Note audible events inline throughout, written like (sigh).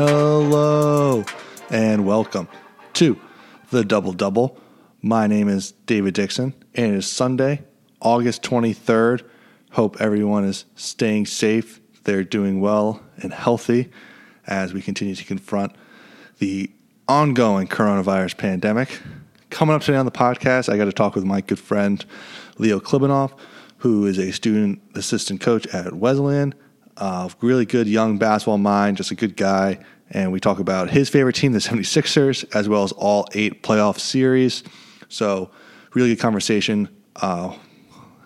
Hello and welcome to the Double Double. My name is David Dixon and it is Sunday, August 23rd. Hope everyone is staying safe, they're doing well and healthy as we continue to confront the ongoing coronavirus pandemic. Coming up today on the podcast, I got to talk with my good friend Leo Clibanoff, who is a student assistant coach at Wesleyan. Uh, really good young basketball mind, just a good guy. And we talk about his favorite team, the 76ers, as well as all eight playoff series. So, really good conversation. Uh,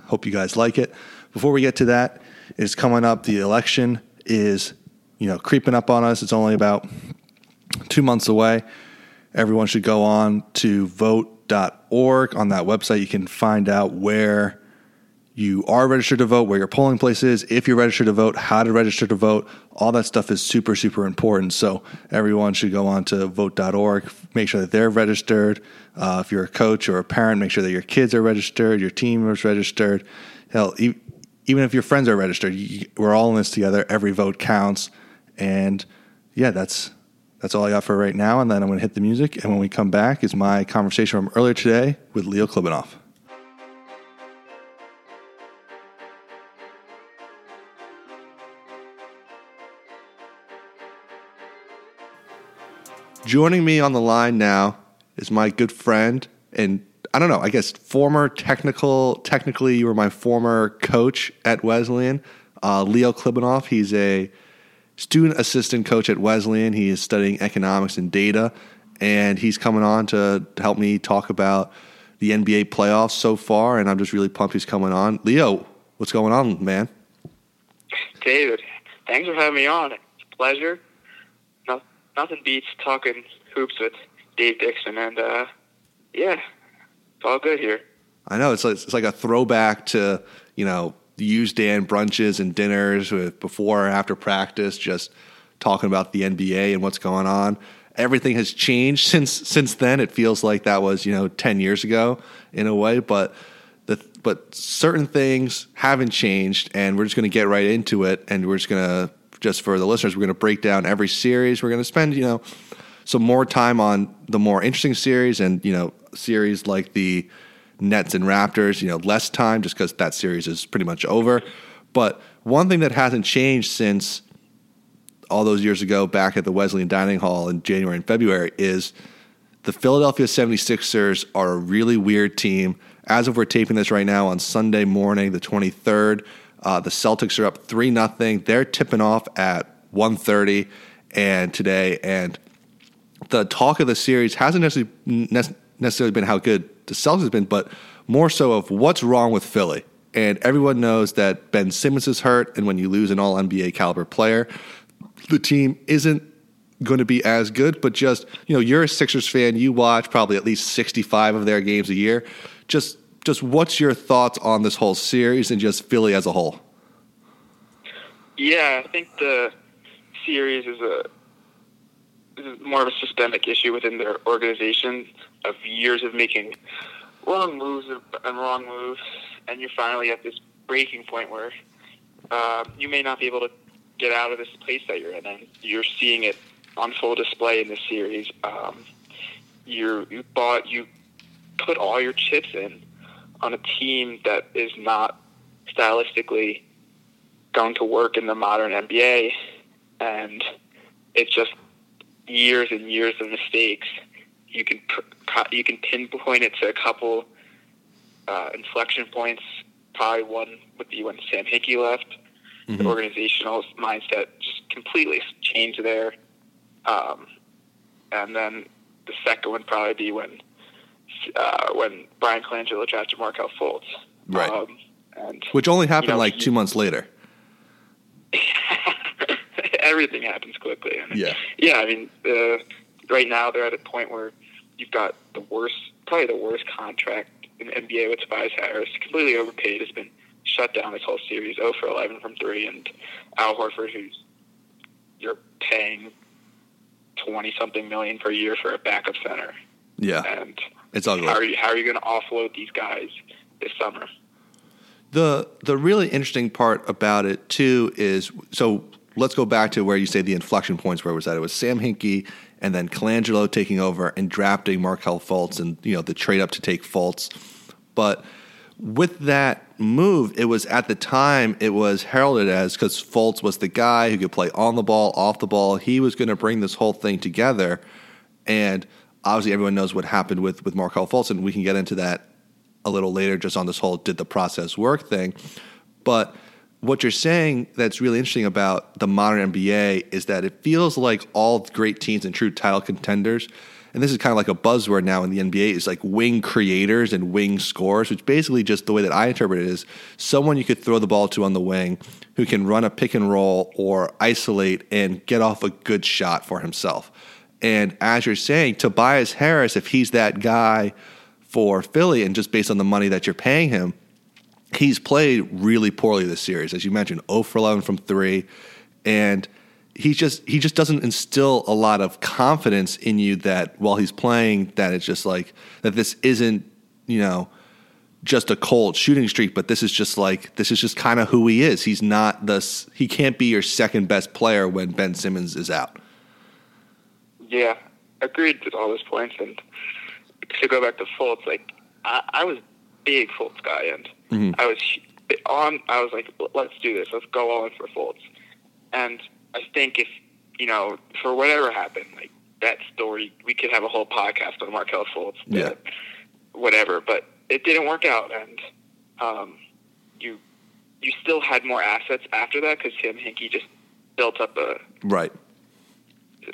hope you guys like it. Before we get to that, it's coming up. The election is, you know, creeping up on us. It's only about two months away. Everyone should go on to vote.org. On that website, you can find out where you are registered to vote, where your polling place is, if you're registered to vote, how to register to vote. All that stuff is super, super important. So everyone should go on to vote.org, make sure that they're registered. Uh, if you're a coach or a parent, make sure that your kids are registered, your team is registered. Hell, e- even if your friends are registered, you, we're all in this together. Every vote counts. And yeah, that's that's all I got for right now. And then I'm going to hit the music. And when we come back, is my conversation from earlier today with Leo Clibanoff. Joining me on the line now is my good friend and I don't know, I guess former technical, technically you were my former coach at Wesleyan, uh, Leo Clibanoff. He's a student assistant coach at Wesleyan. He is studying economics and data, and he's coming on to help me talk about the NBA playoffs so far. And I'm just really pumped he's coming on. Leo, what's going on, man? David, thanks for having me on. It's a pleasure. No, nothing beats talking hoops with Dave Dixon, and uh, yeah, it's all good here. I know it's like, it's like a throwback to you know Usdan brunches and dinners with before or after practice, just talking about the NBA and what's going on. Everything has changed since since then. It feels like that was you know ten years ago in a way, but the but certain things haven't changed, and we're just going to get right into it, and we're just going to just for the listeners, we're going to break down every series. We're going to spend you know some more time on the more interesting series, and you know series like the Nets and Raptors, you know, less time just because that series is pretty much over. But one thing that hasn't changed since all those years ago back at the Wesleyan Dining Hall in January and February is the Philadelphia 76ers are a really weird team. As of we're taping this right now on Sunday morning, the 23rd, uh, the Celtics are up 3 nothing. They're tipping off at 1:30 and today and the talk of the series hasn't necessarily necessarily been how good the Celtics has been, but more so of what's wrong with Philly. And everyone knows that Ben Simmons is hurt, and when you lose an All NBA caliber player, the team isn't going to be as good. But just you know, you're a Sixers fan. You watch probably at least 65 of their games a year. Just just what's your thoughts on this whole series and just Philly as a whole? Yeah, I think the series is a is more of a systemic issue within their organization of years of making wrong moves and wrong moves, and you're finally at this breaking point where uh, you may not be able to get out of this place that you're in, and you're seeing it on full display in this series. Um, you you bought you put all your chips in on a team that is not stylistically going to work in the modern NBA, and it's just years and years of mistakes. You can you can pinpoint it to a couple uh, inflection points. Probably one would be when Sam Hinkie left. Mm-hmm. The organizational mindset just completely changed there. Um, and then the second would probably be when uh, when Bryan Colangelo drafted Markelle Fultz. Right. Um, and, Which only happened you know, like two months later. (laughs) everything happens quickly. And yeah. Yeah, I mean, uh, right now they're at a point where you've got the worst, probably the worst contract in the NBA with Tobias Harris. Completely overpaid. Has been shut down this whole series. 0 for 11 from three, and Al Horford, who's you're paying twenty something million per year for a backup center. Yeah, and it's ugly. How are you, how are you going to offload these guys this summer? The the really interesting part about it too is so let's go back to where you say the inflection points where it was that it was Sam Hinkie and then Colangelo taking over and drafting Markelle Fultz and you know the trade up to take Fultz. But with that move, it was at the time it was heralded as because Fultz was the guy who could play on the ball, off the ball. He was going to bring this whole thing together, and obviously everyone knows what happened with with Markelle Fultz, and we can get into that a little later, just on this whole did the process work thing. But what you're saying that's really interesting about the modern NBA is that it feels like all great teams and true title contenders, and this is kind of like a buzzword now in the NBA, is like wing creators and wing scorers, which basically just the way that I interpret it is someone you could throw the ball to on the wing who can run a pick and roll or isolate and get off a good shot for himself. And as you're saying, Tobias Harris, if he's that guy for Philly and just based on the money that you're paying him, he's played really poorly this series, as you mentioned, 0 for 11 from three, and he just he just doesn't instill a lot of confidence in you that while he's playing, that it's just like that this isn't you know just a cold shooting streak, but this is just like this is just kind of who he is. He's not this. He can't be your second best player when Ben Simmons is out. Yeah, agreed with all those points. And to go back to Fultz, like I, I was big Fultz guy, and mm-hmm. I was on. I was like, let's do this. Let's go on for Fultz. And I think if you know, for whatever happened, like that story, we could have a whole podcast on Markelle Fultz. Yeah. Whatever, but it didn't work out, and um, you you still had more assets after that because Tim Hinkie just built up a right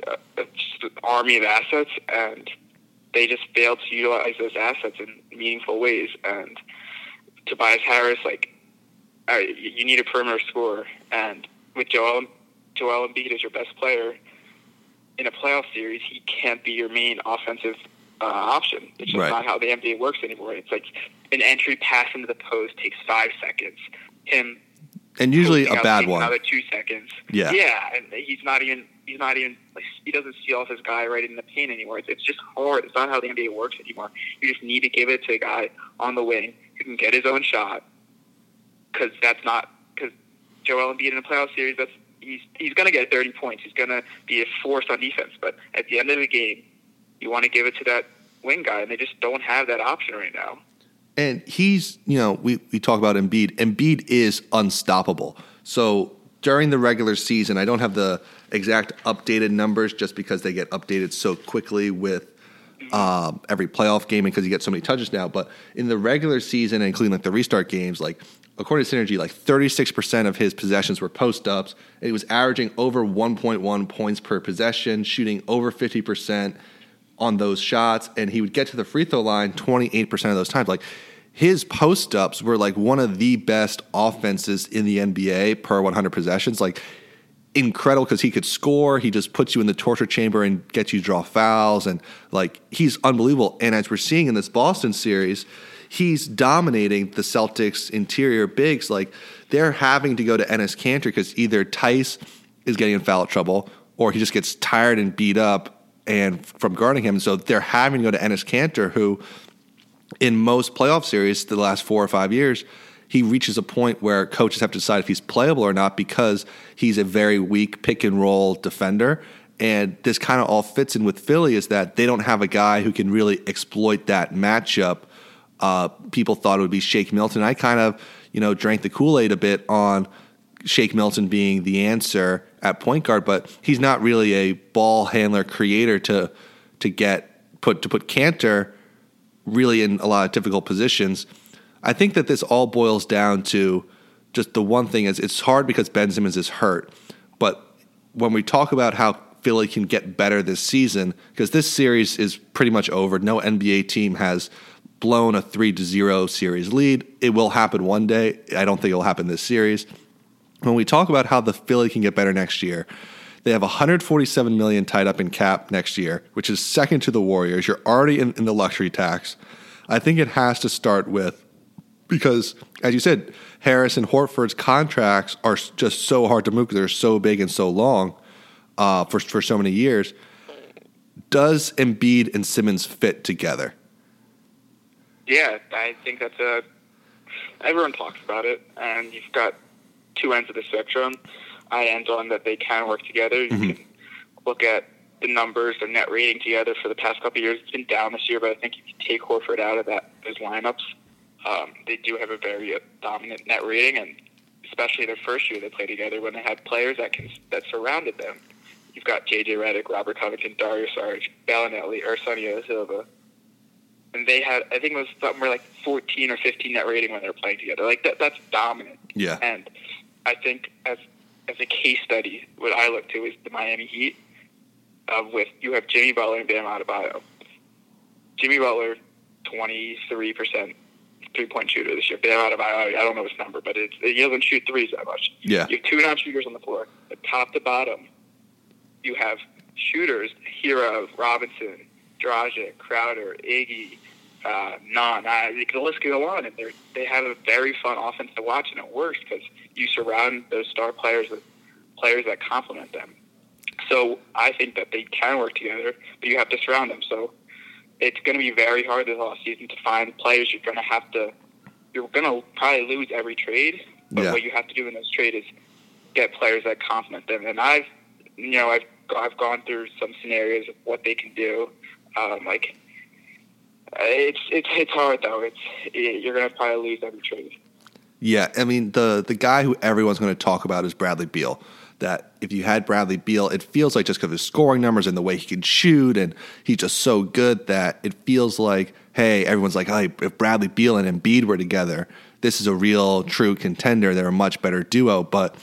a, a, an army of assets, and they just failed to utilize those assets in meaningful ways. And Tobias Harris, like, uh, you need a perimeter scorer, and with Joel Joel Embiid as your best player in a playoff series, he can't be your main offensive uh, option. It's just right. not how the NBA works anymore. It's like an entry pass into the post takes five seconds. Him and usually a bad one. Another two seconds. Yeah, yeah, and he's not even he's not even like he doesn't see off his guy right in the paint anymore. It's, it's just hard. It's not how the NBA works anymore. You just need to give it to a guy on the wing who can get his own shot because that's not because Joel Embiid in a playoff series. That's he's he's going to get 30 points. He's going to be a force on defense. But at the end of the game, you want to give it to that wing guy, and they just don't have that option right now. And he's, you know, we, we talk about Embiid. Embiid is unstoppable. So during the regular season, I don't have the exact updated numbers just because they get updated so quickly with um, every playoff game and because you get so many touches now. But in the regular season, including like the restart games, like according to Synergy, like 36% of his possessions were post ups. He was averaging over 1.1 points per possession, shooting over 50% on those shots, and he would get to the free throw line 28% of those times. Like his post ups were like one of the best offenses in the NBA per 100 possessions. Like incredible because he could score. He just puts you in the torture chamber and gets you draw fouls, and like he's unbelievable. And as we're seeing in this Boston series, he's dominating the Celtics interior bigs. Like they're having to go to Enes Kanter because either Theis is getting in foul trouble or he just gets tired and beat up and from guarding him. So they're having to go to Enes Kanter, who in most playoff series the last four or five years, he reaches a point where coaches have to decide if he's playable or not because he's a very weak pick and roll defender. And this kind of all fits in with Philly is that they don't have a guy who can really exploit that matchup. Uh, people thought it would be Shake Milton. I kind of, you know, drank the Kool Aid a bit on Shake Milton being the answer at point guard, but he's not really a ball handler creator to to get put to put Kanter really in a lot of difficult positions. I think that this all boils down to just the one thing is it's hard because Ben Simmons is hurt. But when we talk about how Philly can get better this season, because this series is pretty much over. No NBA team has blown a three to zero series lead. It will happen one day. I don't think it will happen this series. When we talk about how the Philly can get better next year, they have 147 million tied up in cap next year, which is second to the Warriors. You're already in, in the luxury tax. I think it has to start with because, as you said, Harris and Horford's contracts are just so hard to move because they're so big and so long uh, for for so many years. Does Embiid and Simmons fit together? Yeah, I think that's a. Everyone talks about it, and you've got two ends of the spectrum. I end on that they can work together. You Mhm. can look at the numbers, their net rating together for the past couple of years. It's been down this year, but I think if you take Horford out of that those lineups, um, they do have a very dominant net rating, and especially their first year they played together when they had players that can that surrounded them. You've got J.J. Redick, Robert Covington, Dario Saric, Bellinelli, Ersan Ilyasova, and they had I think it was somewhere like 14 or 15 net rating when they were playing together. Like that, that's dominant. Yeah. And I think as as a case study, what I look to is the Miami Heat. Uh, with you have Jimmy Butler and Bam Adebayo. Jimmy Butler, twenty three percent three point shooter this year. Bam Adebayo, I don't know his number, but it's, he doesn't shoot threes that much. Yeah. You have two non-shooters on the floor, top to bottom. You have shooters: Herro, Robinson, Dragic, Crowder, Iggy, uh, Nunn. Uh, the list can go on, and they they have a very fun offense to watch, and it works because you surround those star players with players that complement them. So I think that they can work together, but you have to surround them. So it's going to be very hard this off season to find players. You're going to have to. You're going to probably lose every trade, but Yeah. what you have to do in those trades is get players that complement them. And I've, you know, I've I've gone through some scenarios of what they can do. Um, like it's it's it's hard though. It's it, you're going to probably lose every trade. Yeah, I mean the the guy who everyone's going to talk about is Bradley Beal. That if you had Bradley Beal, it feels like just because of his scoring numbers and the way he can shoot, and he's just so good that it feels like, hey, everyone's like, hey, if Bradley Beal and Embiid were together, this is a real true contender. They're a much better duo, but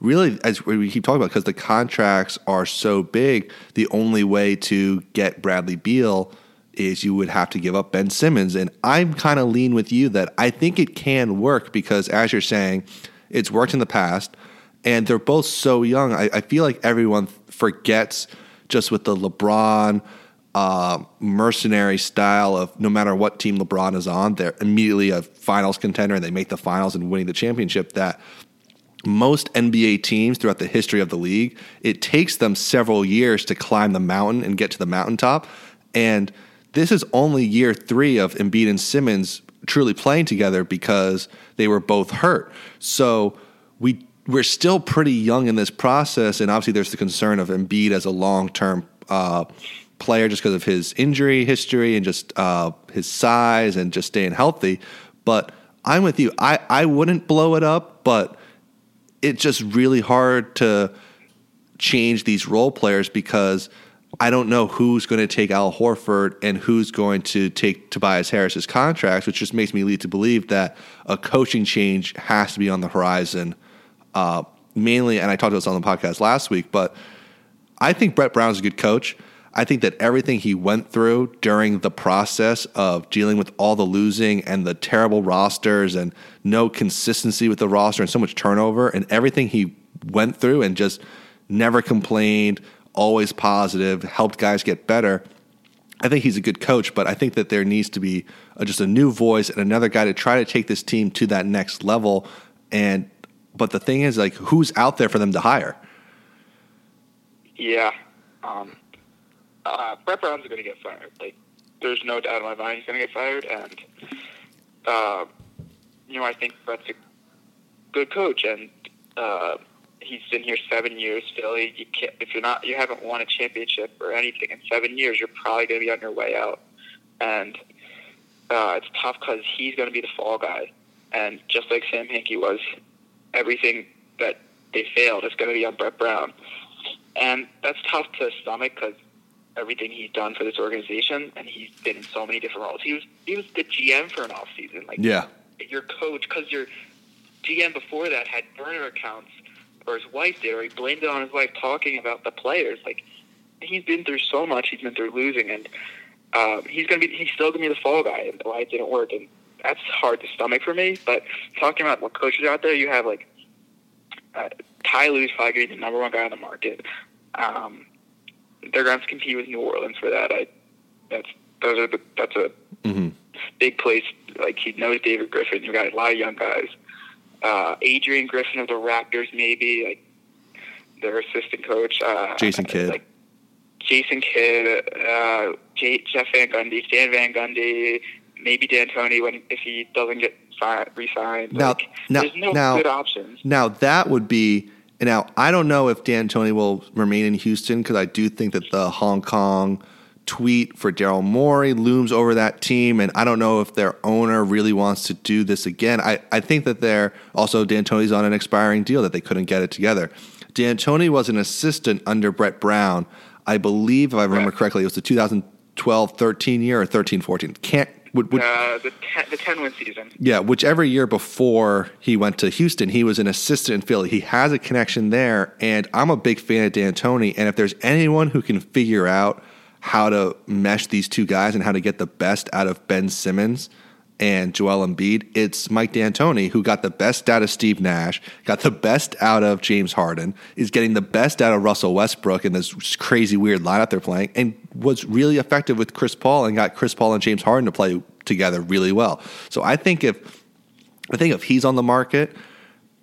really, as we keep talking about, because the contracts are so big, the only way to get Bradley Beal is you would have to give up Ben Simmons. And I'm kind of lean with you that I think it can work because, as you're saying, it's worked in the past, and they're both so young. I, I feel like everyone forgets just with the LeBron uh, mercenary style of no matter what team LeBron is on, they're immediately a finals contender and they make the finals and winning the championship. That most NBA teams throughout the history of the league, it takes them several years to climb the mountain and get to the mountaintop. And this is only year three of Embiid and Simmons truly playing together because they were both hurt. So we we're still pretty young in this process, and obviously there's the concern of Embiid as a long term uh, player just because of his injury history and just uh, his size and just staying healthy. But I'm with you. I, I wouldn't blow it up, but it's just really hard to change these role players because I don't know who's going to take Al Horford and who's going to take Tobias Harris's contracts, which just makes me lead to believe that a coaching change has to be on the horizon. Uh, mainly, and I talked about this on the podcast last week, but I think Brett Brown's a good coach. I think that everything he went through during the process of dealing with all the losing and the terrible rosters and no consistency with the roster and so much turnover and everything he went through and just never complained, always positive, helped guys get better. I think he's a good coach, but I think that there needs to be just a new voice and another guy to try to take this team to that next level. And but the thing is, like, who's out there for them to hire? Yeah. Um, uh, Brett Brown's going to get fired. Like, there's no doubt in my mind he's going to get fired. And, uh, you know, I think Brett's a good coach, and uh, he's been here seven years. Philly, you can't, if you're not, you haven't won a championship or anything in seven years, you're probably going to be on your way out. And uh, it's tough because he's going to be the fall guy. And just like Sam Hinkie was, everything that they failed is going to be on Brett Brown. And that's tough to stomach because everything he's done for this organization, and he's been in so many different roles. He was he was the GM for an off season, like Yeah. your coach, because your GM before that had burner accounts, or his wife did, or he blamed it on his wife talking about the players. Like he's been through so much, he's been through losing, and um, he's gonna be he's still gonna be the fall guy, and why it didn't work, and that's hard to stomach for me. But talking about what coaches out there, you have like uh, Ty Lue's probably be the number one guy on the market. Um, they're going to compete with New Orleans for that. I that's those are the, that's a hmm big place. Like he knows David Griffin. You got a lot of young guys. Uh, Adrian Griffin of the Raptors, maybe like their assistant coach. Uh, Jason Kidd. Like Jason Kidd, uh, Jeff Van Gundy, Stan Van Gundy, maybe D'Antoni when if he doesn't get fi- re-signed. Now- like, now- there's no now- good options. Now that would be Now, I don't know if D'Antoni will remain in Houston because I do think that the Hong Kong tweet for Daryl Morey looms over that team, and I don't know if their owner really wants to do this again. I, I think that they're also D'Antoni's on an expiring deal that they couldn't get it together. D'Antoni was an assistant under Brett Brown. I believe, if I remember correctly, it was the 2012 13 year or 13 14. Can't would, would, uh, the ten, the ten win season. Yeah, whichever year before he went to Houston, he was an assistant in Philly. He has a connection there, and I'm a big fan of D'Antoni. And if there's anyone who can figure out how to mesh these two guys and how to get the best out of Ben Simmons and Joel Embiid, it's Mike D'Antoni who got the best out of Steve Nash, got the best out of James Harden, is getting the best out of Russell Westbrook in this crazy weird lineup they're playing, and was really effective with Chris Paul and got Chris Paul and James Harden to play together really well. So I think if I think if he's on the market,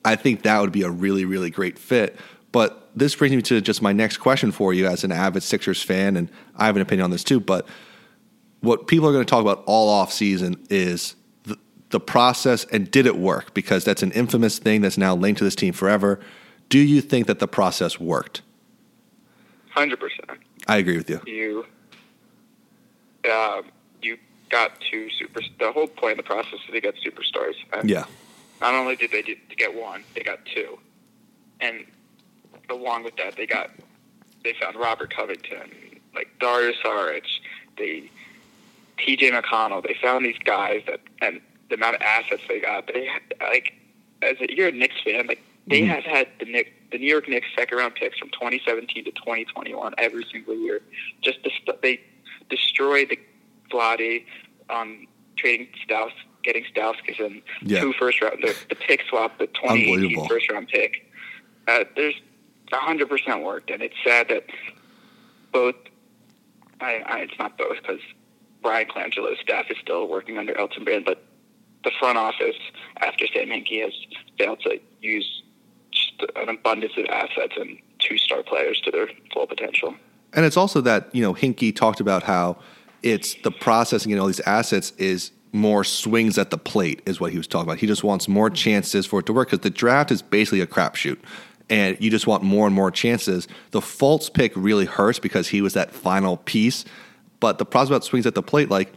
I think that would be a really really great fit. But this brings me to just my next question for you as an avid Sixers fan, and I have an opinion on this too. But what people are going to talk about all off season is the, the process and did it work? Because that's an infamous thing that's now linked to this team forever. Do you think that the process worked? Hundred percent. I agree with you. You, um, you got two super. The whole point of the process is to get superstars. And yeah. Not only did they get one, they got two, and along with that, they got they found Robert Covington, like Dario Saric, they T.J. McConnell. They found these guys that, and the amount of assets they got. They had, like, as a, you're a Knicks fan, like they mm-hmm. have had the Nick, the New York Knicks second round picks from 2017 to 2021 every single year. Just they destroyed the Vlade on trading Staus, getting Stauskas and yeah. two first round, the, the pick swap, the 2018 first round pick. Uh, there's 100% worked, and it's sad that both. I, I it's not both because Bryan Colangelo's staff is still working under Elton Brand, but the front office after Sam Hinkie has failed to use an abundance of assets and two star players to their full potential. And it's also that you know Hinkie talked about how it's the processing and all these assets is more swings at the plate is what he was talking about. He just wants more chances for it to work because the draft is basically a crapshoot. And you just want more and more chances. The Fultz pick really hurts because he was that final piece. But the problem about swings at the plate, like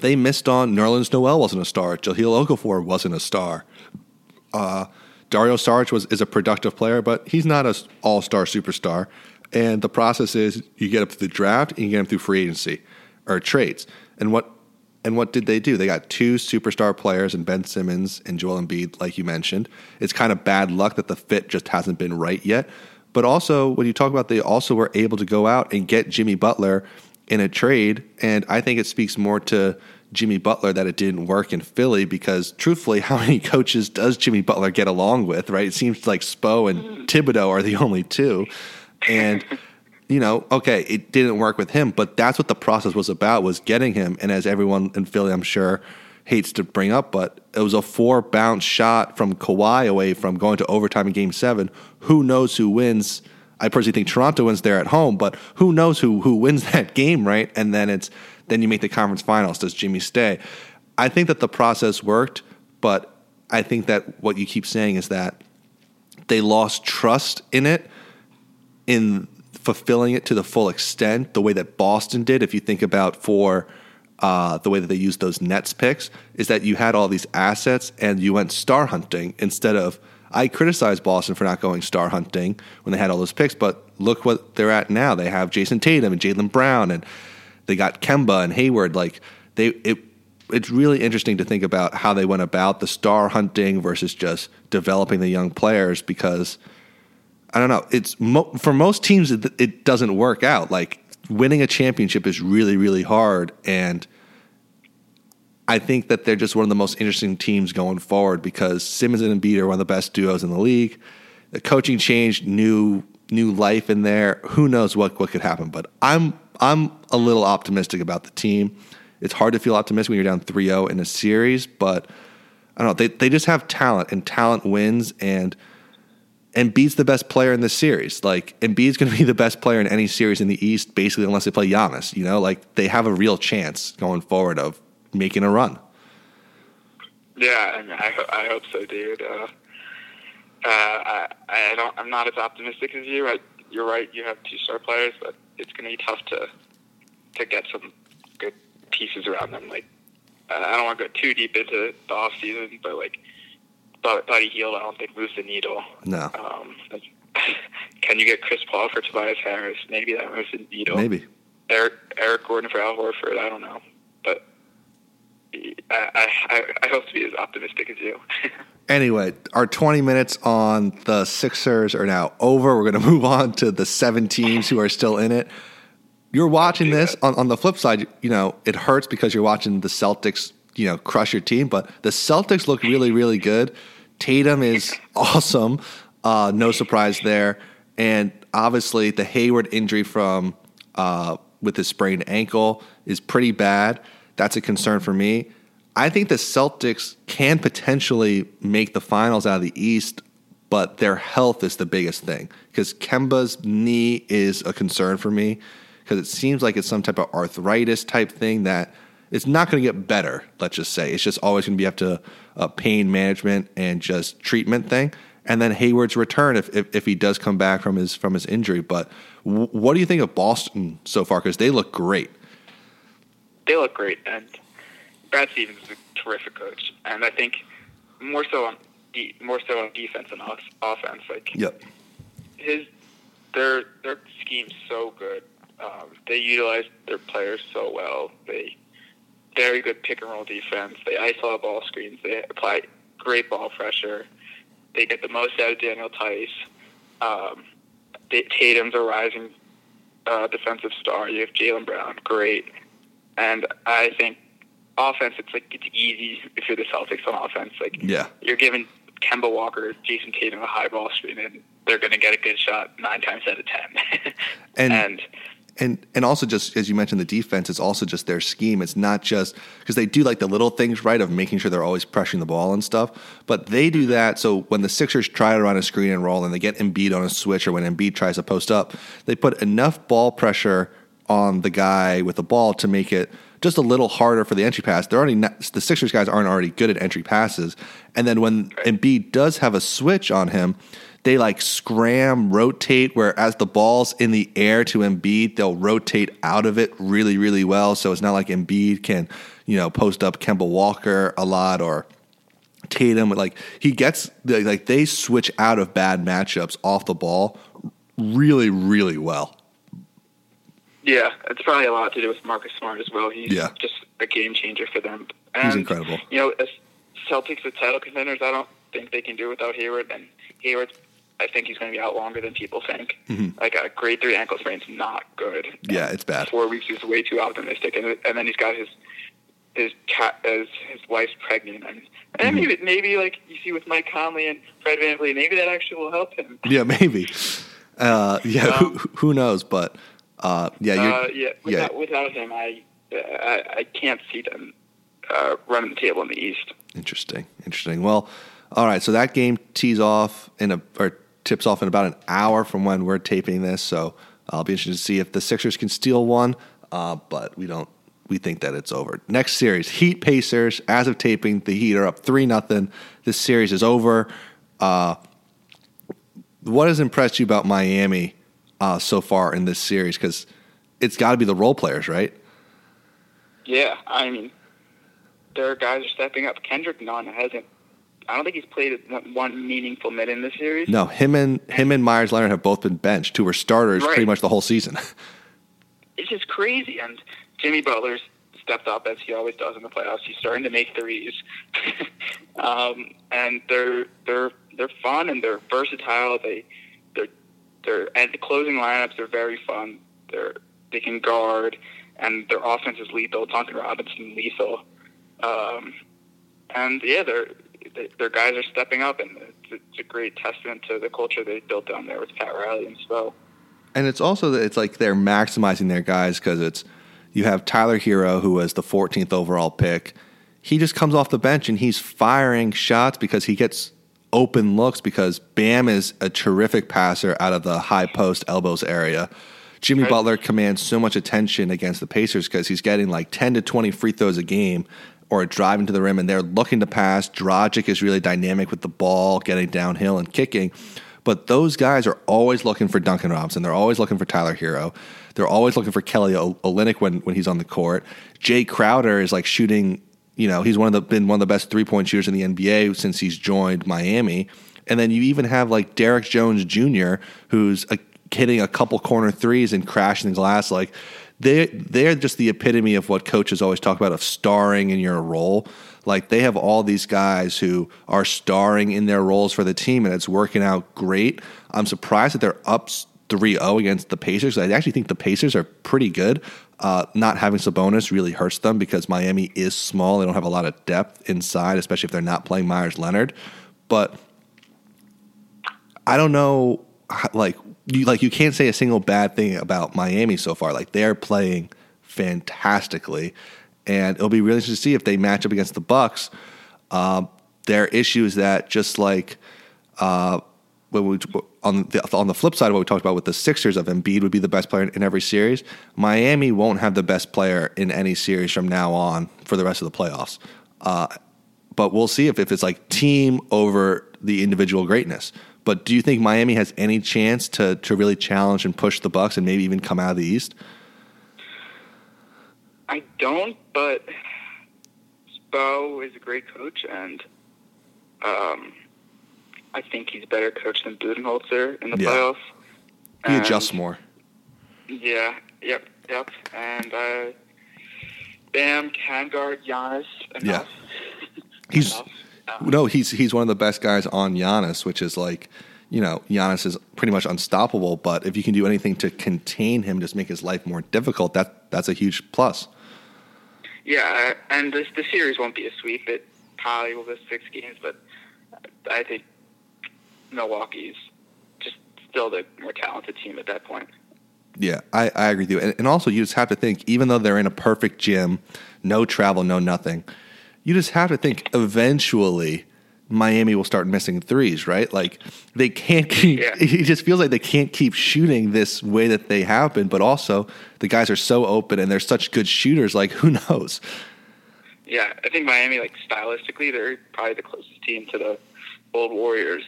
they missed on Nerlens Noel wasn't a star. Jahlil Okafor wasn't a star. Uh, Dario Saric was is a productive player, but he's not an all star superstar. And the process is you get up through the draft and you get him through free agency or trades. And what and what did they do? They got two superstar players and Ben Simmons and Joel Embiid, like you mentioned. It's kind of bad luck that the fit just hasn't been right yet. But also, when you talk about, they also were able to go out and get Jimmy Butler in a trade, and I think it speaks more to Jimmy Butler that it didn't work in Philly because, truthfully, (laughs) how many coaches does Jimmy Butler get along with? Right? It seems like Spo and Thibodeau are the only two, and (laughs) you know, okay, it didn't work with him, but that's what the process was about was getting him. And as everyone in Philly, I'm sure, hates to bring up, but it was a four bounce shot from Kawhi away from going to overtime in Game Seven. Who knows who wins? I personally think Toronto wins there at home, but who knows who who wins (laughs) that game, right? And then it's then you make the conference finals. Does Jimmy stay? I think that the process worked, but I think that what you keep saying is that they lost trust in it in fulfilling it to the full extent, the way that Boston did. If you think about for uh, the way that they used those Nets picks, is that you had all these assets and you went star hunting instead of I criticize Boston for not going star hunting when they had all those picks, but look what they're at now. They have Jayson Tatum and Jaylen Brown, and they got Kemba and Hayward. Like they, it, it's really interesting to think about how they went about the star hunting versus just developing the young players. Because I don't know, it's mo- for most teams it, it doesn't work out. Like winning a championship is really, really hard, and I think that they're just one of the most interesting teams going forward because Simmons and Embiid are one of the best duos in the league. The coaching change, new new life in there. Who knows what what could happen? But I'm I'm a little optimistic about the team. It's hard to feel optimistic when you're down 3-0 in a series, but I don't know. They they just have talent, and talent wins. And and Embiid's the best player in this series. Like Embiid's going to be the best player in any series in the East, basically, unless they play Giannis. You know, like they have a real chance going forward of making a run. Yeah, and I, I hope so, dude. Uh, Uh, I, I don't. I'm not as optimistic as you. I, you're right. You have two star players, but it's going to be tough to to get some good pieces around them. Like uh, I don't want to go too deep into the off season, but like Buddy Hield, I don't think moves the needle. No. Um, (laughs) can you get Chris Paul for Tobias Harris? Maybe that moves the needle. Maybe. Eric Eric Gordon for Al Horford. I don't know, but I I, I hope to be as optimistic as you. (laughs) Anyway, our 20 minutes on the Sixers are now over. We're going to move on to the seven teams who are still in it. You're watching this on, on the flip side, you know, it hurts because you're watching the Celtics, you know, crush your team, but the Celtics look really, really good. Tatum is (laughs) awesome. Uh, no surprise there. And obviously, the Hayward injury from uh, with his sprained ankle is pretty bad. That's a concern for me. I think the Celtics can potentially make the finals out of the East, but their health is the biggest thing because Kemba's knee is a concern for me because it seems like it's some type of arthritis type thing that it's not going to get better. Let's just say it's just always going to be up to a pain management and just treatment thing. And then Hayward's return if, if, if he does come back from his from his injury. But w- what do you think of Boston so far? Because they look great. They look great, and Brad Stevens is a terrific coach, and I think more so on de- more so on defense and off- offense. Like yep. his their their scheme's so good. Um, they utilize their players so well. They very good pick and roll defense. They isolate ball screens. They apply great ball pressure. They get the most out of Daniel Theis. Um, Tatum's a rising uh, defensive star. You have Jaylen Brown, great. And I think offense, it's like it's easy if you're the Celtics on offense. Like yeah, you're giving Kemba Walker, Jayson Tatum a high ball screen, and they're going to get a good shot nine times out of ten. (laughs) and, and and and also just as you mentioned, the defense is also just their scheme. It's not just because they do like the little things right of making sure they're always pressuring the ball and stuff, but they do that. So when the Sixers try to run a screen and roll, and they get Embiid on a switch, or when Embiid tries to post up, they put enough ball pressure on the guy with the ball to make it just a little harder for the entry pass. They're already not, the Sixers guys aren't already good at entry passes, and then when Embiid does have a switch on him, they like scram rotate. Where as the ball's in the air to Embiid, they'll rotate out of it really really well. So it's not like Embiid can you know post up Kemba Walker a lot or Tatum. Like he gets like they switch out of bad matchups off the ball really really well. Yeah, it's probably a lot to do with Marcus Smart as well. He's yeah. just a game changer for them. And, He's incredible. You know, as Celtics as title contenders, I don't think they can do without Hayward. And Hayward, I think he's going to be out longer than people think. Mm-hmm. Like a grade three ankle sprain sprain's not good. Yeah, it's bad. Four weeks is way too optimistic, and and then he's got his his cat as his wife's pregnant, and and mm-hmm. maybe maybe like you see with Mike Conley and Fred VanVleet, maybe that actually will help him. Yeah, maybe. Uh, yeah, um, who, who knows? But uh, yeah, uh, yeah. Without, yeah. without him, I, I, I can't see them uh, running the table in the East. Interesting, interesting. Well, all right. So that game tees off in a or tips off in about an hour from when we're taping this. So I'll be interested to see if the Sixers can steal one. Uh, but we don't. We think that it's over. Next series, Heat Pacers. As of taping, the Heat are up three nothing. This series is over. Uh, what has impressed you about Miami uh, so far in this series? Because it's got to be the role players, right? Yeah, I mean, there are guys are stepping up. Kendrick Nunn hasn't. I don't think he's played one meaningful minute in this series. No, him and him and Meyers Leonard have both been benched, who were starters right. pretty much the whole season. (laughs) it's just crazy, and Jimmy Butler's stepped up as he always does in the playoffs. He's starting to make threes, (laughs) um, and they're they're they're fun and they're versatile. They they're and the closing lineups are very fun. They're they can guard, and their offense is lethal. Duncan Robinson lethal, um, and yeah, their their guys are stepping up, and it's, it's a great testament to the culture they built down there with Pat Riley and Spo. And it's also that it's like they're maximizing their guys because it's you have Tyler Herro who was the 14th overall pick. He just comes off the bench and he's firing shots because he gets open looks because Bam is a terrific passer out of the high post elbows area. Jimmy right. Butler commands so much attention against the Pacers because he's getting like 10 to 20 free throws a game or driving to the rim and they're looking to pass. Dragic is really dynamic with the ball, getting downhill and kicking. But those guys are always looking for Duncan Robinson. They're always looking for Tyler Herro. They're always looking for Kelly Olynyk when, when he's on the court. Jae Crowder is like shooting, you know, he's one of the been one of the best three point shooters in the NBA since he's joined Miami. And then you even have like Derrick Jones Jr., who's a, hitting a couple corner threes and crashing the glass. Like they they're just the epitome of what coaches always talk about of starring in your role. Like they have all these guys who are starring in their roles for the team, and it's working out great. I'm surprised that they're up 3-0 against the Pacers. I actually think the Pacers are pretty good. Uh, not having Sabonis really hurts them because Miami is small. They don't have a lot of depth inside, especially if they're not playing Meyers Leonard. But I don't know, like you like you can't say a single bad thing about Miami so far. Like they're playing fantastically, and it'll be really interesting to see if they match up against the Bucks. Uh, their issue is that just like uh, when we on the on the flip side of what we talked about with the Sixers of Embiid would be the best player in every series. Miami won't have the best player in any series from now on for the rest of the playoffs. Uh, but we'll see if, if it's like team over the individual greatness. But do you think Miami has any chance to to really challenge and push the Bucks and maybe even come out of the East? I don't, but Spo is a great coach, and um, I think he's a better coach than Budenholzer in the yeah. playoffs. He and, adjusts more. Yeah. Yep. Yep. And uh, Bam can guard Giannis enough. Yeah. (laughs) He's. Um, no, he's he's one of the best guys on Giannis, which is like, you know, Giannis is pretty much unstoppable. But if you can do anything to contain him, just make his life more difficult, that that's a huge plus. Yeah, and this the series won't be a sweep. It probably will be six games, but I think Milwaukee's just still the more talented team at that point. Yeah, I, I agree with you. And, and also, you just have to think, even though they're in a perfect gym, no travel, no nothing, you just have to think eventually Miami will start missing threes, right? Like they can't keep. Yeah. (laughs) It just feels like they can't keep shooting this way that they have been. But also, the guys are so open and they're such good shooters. Like who (laughs) knows? Yeah, I think Miami, like stylistically, they're probably the closest team to the old Warriors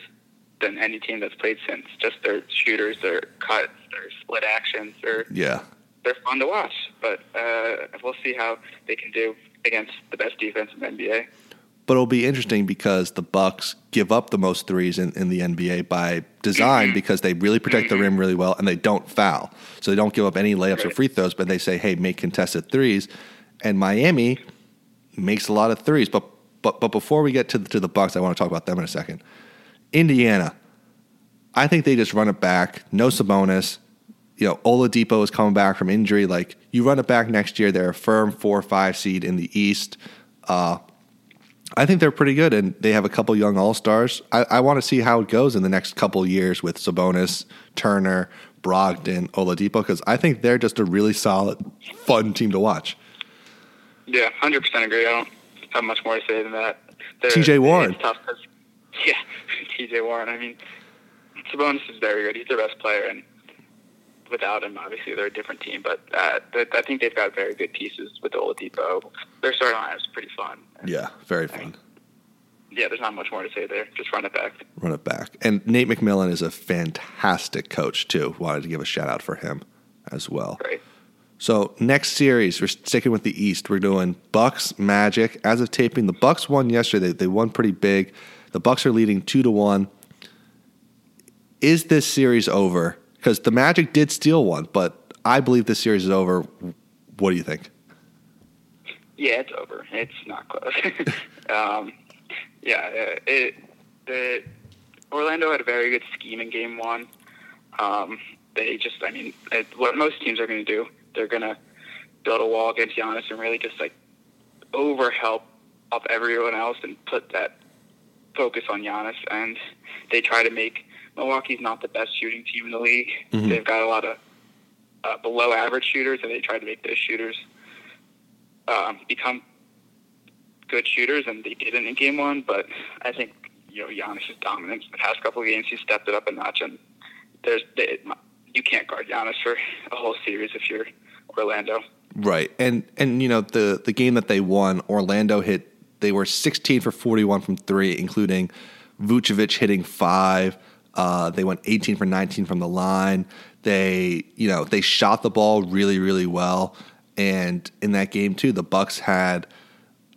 than any team that's played since. Just their shooters, their cuts, their split actions. They're yeah, they're fun to watch. But uh, we'll see how they can do against the best defense in the NBA. But it'll be interesting because the Bucks give up the most threes in, in the NBA by design mm-hmm. because they really protect the mm-hmm. rim really well and they don't foul. So they don't give up any layups right. or free throws, but they say, hey, make contested threes. And Miami makes a lot of threes. But but but before we get to the, to the Bucks, I want to talk about them in a second. Indiana, I think they just run it back. No Sabonis. You know, Oladipo is coming back from injury. Like you run it back next year, they're a firm four or five seed in the East. Uh, I think they're pretty good, and they have a couple young all stars. I, I want to see how it goes in the next couple years with Sabonis, Turner, Brogdon, Oladipo, because I think they're just a really solid, fun team to watch. Yeah, hundred percent agree. I don't have much more to say than that. T.J. Warren. It's tough because, (laughs) yeah, (laughs) T.J. Warren. I mean, Sabonis is very good. He's their best player, and without him, obviously they're a different team. But uh, I think they've got very good pieces with Oladipo. Their starting line is pretty fun. Yeah, very fun. yeah, there's not much more to say there. Just run it back. Run it back. And Nate McMillan is a fantastic coach too. Wanted to give a shout out for him as well. Right. So next series, we're sticking with the East. We're doing Bucks Magic. As of taping, the Bucks won yesterday. They won pretty big. The Bucks are leading two to one. Is this series over? because the Magic did steal one, but I believe this series is over. What do you think? Yeah, it's over. It's not close. (laughs) um, yeah, it, it, Orlando had a very good scheme in Game One. Um, they just, I mean, it, what most teams are going to do, they're going to build a wall against Giannis and really just like over help up everyone else and put that focus on Giannis. And they try to make Milwaukee's not the best shooting team in the league. Mm-hmm. They've got a lot of uh, below average shooters, and they try to make those shooters um, become good shooters, and they didn't in game one. But I think you know Giannis is dominant. The past couple of games, he's stepped it up a notch, and there's they, you can't guard Giannis for a whole series if you're Orlando. Right. And and you know the the game that they won, Orlando hit they were 16 for 41 from 3 including Vucevic hitting 5. Uh, they went 18 for 19 from the line. They, you know, they shot the ball really really well and in that game too, the Bucks had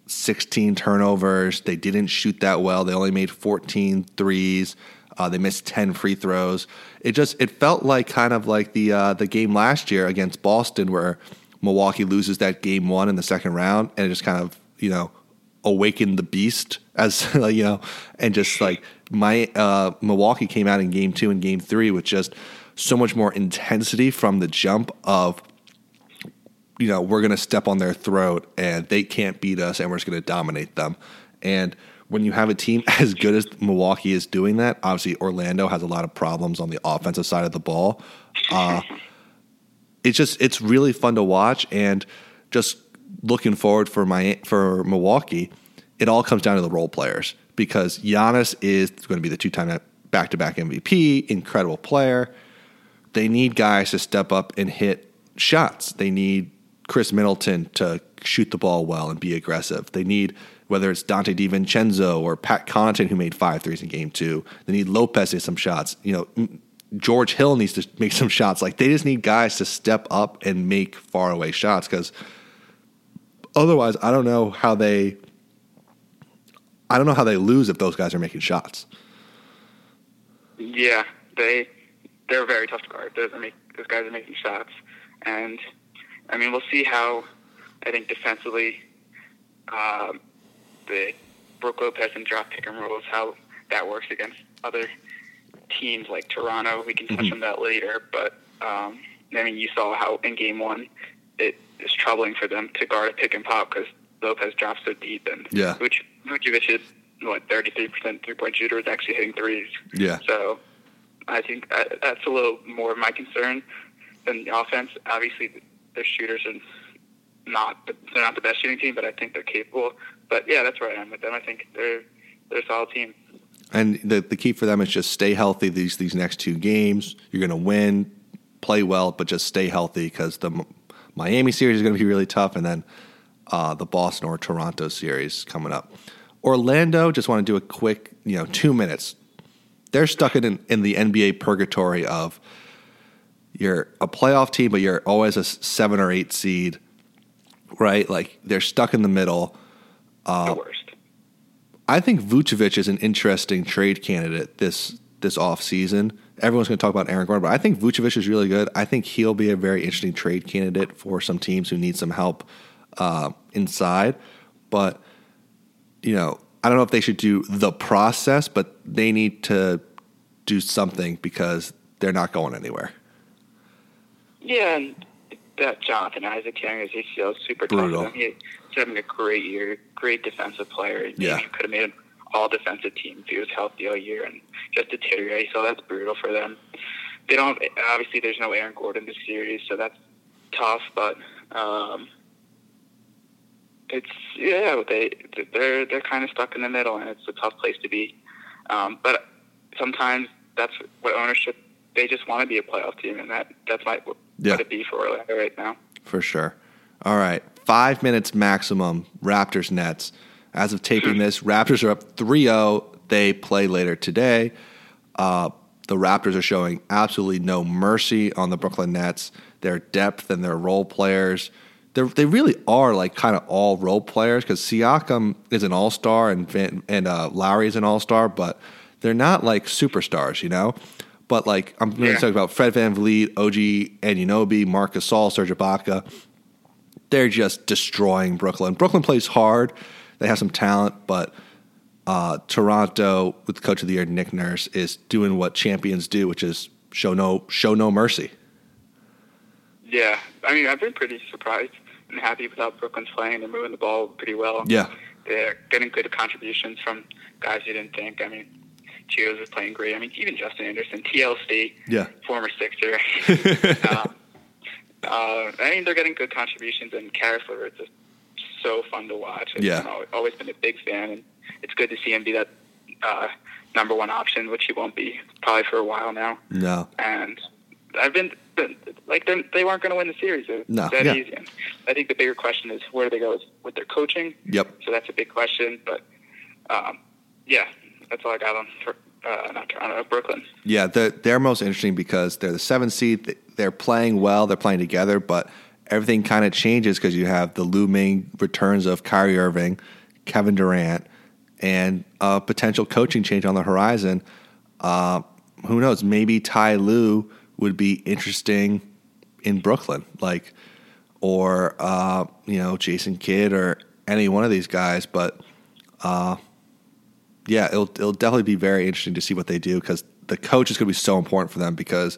16 turnovers. They didn't shoot that well. They only made 14 threes. Uh, they missed 10 free throws. It just it felt like kind of like the uh, the game last year against Boston where Milwaukee loses that game one in the second round and it just kind of you know awakened the beast as (laughs) you know and just like my uh, Milwaukee came out in game two and game three with just so much more intensity from the jump of you know we're going to step on their throat and they can't beat us and we're just going to dominate them and when you have a team (laughs) as good as Milwaukee is doing that, obviously Orlando has a lot of problems on the offensive side of the ball. Uh, it's just it's really fun to watch, and just looking forward for my for Milwaukee. It all comes down to the role players because Giannis is going to be the two-time back-to-back MVP, incredible player. They need guys to step up and hit shots. They need Khris Middleton to shoot the ball well and be aggressive. They need whether it's Donte DiVincenzo or Pat Connaughton who made five threes in game two. They need Lopez to some shots. You know, George Hill needs to make some shots. Like they just need guys to step up and make far away shots because otherwise, I don't know how they. I don't know how they lose if those guys are making shots. Yeah, they they're very tough to guard. Those, make, those guys are making shots, and I mean we'll see how I think defensively um, the Brook Lopez and drop pick and rolls, how that works against other teams like Toronto. We can touch mm-hmm. on that later, but um, I mean, you saw how in game one it is troubling for them to guard a pick and pop because Lopez drops so deep, and yeah. which Vucevic is what thirty three percent three point shooter is actually hitting threes. Yeah. So I think that's a little more of my concern than the offense. Obviously, their shooters are not they're not the best shooting team, but I think they're capable. But yeah, that's where I am with them. I think they're they're a solid team. And the the key for them is just stay healthy these these next two games. You're going to win, play well, but just stay healthy because the Miami series is going to be really tough, and then uh, the Boston or Toronto series coming up. Orlando, just want to do a quick, you know, two minutes. They're stuck in in the NBA purgatory of you're a playoff team, but you're always a seven or eight seed right? Like they're stuck in the middle. Uh, the worst. I think Vucevic is an interesting trade candidate this this off season. Everyone's going to talk about Aaron Gordon, but I think Vucevic is really good. I think he'll be a very interesting trade candidate for some teams who need some help uh, inside. But you know, I don't know if they should do the process, but they need to do something because they're not going anywhere. Yeah, and that Jonathan Isaac carrying his ACL is super Brutal. tough. He's having a great year, great defensive player. Yeah. Could have made all defensive team if he was healthy all year and just deteriorate. So that's brutal for them. They don't obviously there's no Aaron Gordon this series, so that's tough. But um, it's yeah, they they're they're kind of stuck in the middle, and it's a tough place to be. Um, but sometimes that's what ownership they just want to be a playoff team, and that that's my yeah. it be for Orlando right now. For sure. All right, five minutes maximum. Raptors Nets. As of taping this, Raptors are up 3-0. They play later today. Uh, the Raptors are showing absolutely no mercy on the Brooklyn Nets. Their depth and their role players. They're, they really are like kind of all role players because Siakam is an all star and Van, and uh, Lowry is an all star, but they're not like superstars, you know. But like I'm going to yeah. talk about Fred VanVleet, OG Anunoby, Marcus Gasol, Serge Ibaka. They're just destroying Brooklyn. Brooklyn plays hard. They have some talent, but uh, Toronto, with coach of the year Nick Nurse, is doing what champions do, which is show no show no mercy. Yeah, I mean, I've been pretty surprised and happy with how Brooklyn's playing. They're moving the ball pretty well. Yeah, they're getting good contributions from guys you didn't think. I mean, Chiozza is playing great. I mean, even Justin Anderson, TLC, yeah, former Sixer. (laughs) um, uh, I mean, they're getting good contributions, and Caris LeVert is so fun to watch. I've yeah, always been a big fan, and it's good to see him be that uh, number one option, which he won't be probably for a while now. No, and I've been like they weren't going to win the series. It no, yeah. easy. I think the bigger question is where do they go with their coaching. Yep. So that's a big question, but um, yeah, that's all I got on uh, not Toronto, Brooklyn. Yeah, they're, they're most interesting because they're the seventh seed. They're playing well. They're playing together, but everything kind of changes because you have the looming returns of Kyrie Irving, Kevin Durant, and a potential coaching change on the horizon. Uh, who knows? Maybe Ty Lue would be interesting in Brooklyn, like, or uh, you know Jason Kidd or any one of these guys. But uh, yeah, it'll it'll definitely be very interesting to see what they do because the coach is going to be so important for them because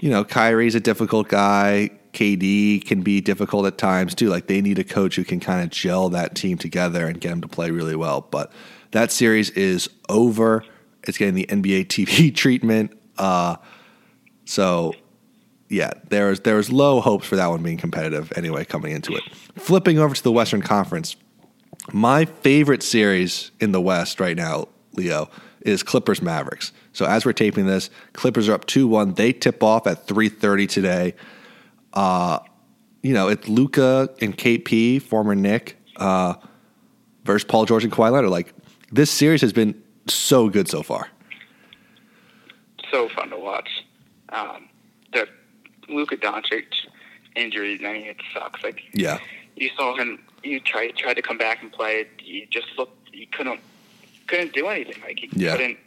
you know Kyrie's a difficult guy. KD can be difficult at times too. Like they need a coach who can kind of gel that team together and get them to play really well. But that series is over. It's getting the NBA (laughs) TV treatment. Uh, so yeah, there was there was low hopes for that one being competitive anyway coming into it. Flipping over to the Western Conference, my favorite series in the West right now, Leo, is Clippers Mavericks. So as we're taping this, Clippers are up two one. They tip off at three thirty today. Uh, you know, it's Luka and KP, former Knick, uh, versus Paul George and Kawhi Leonard. Like this series has been so good so far. So fun to watch. Um, the Luka Doncic injury, I mean, it sucks. Like, yeah, you saw him. You tried tried to come back and play. You just looked. You couldn't couldn't do anything. Like, he yeah. couldn't.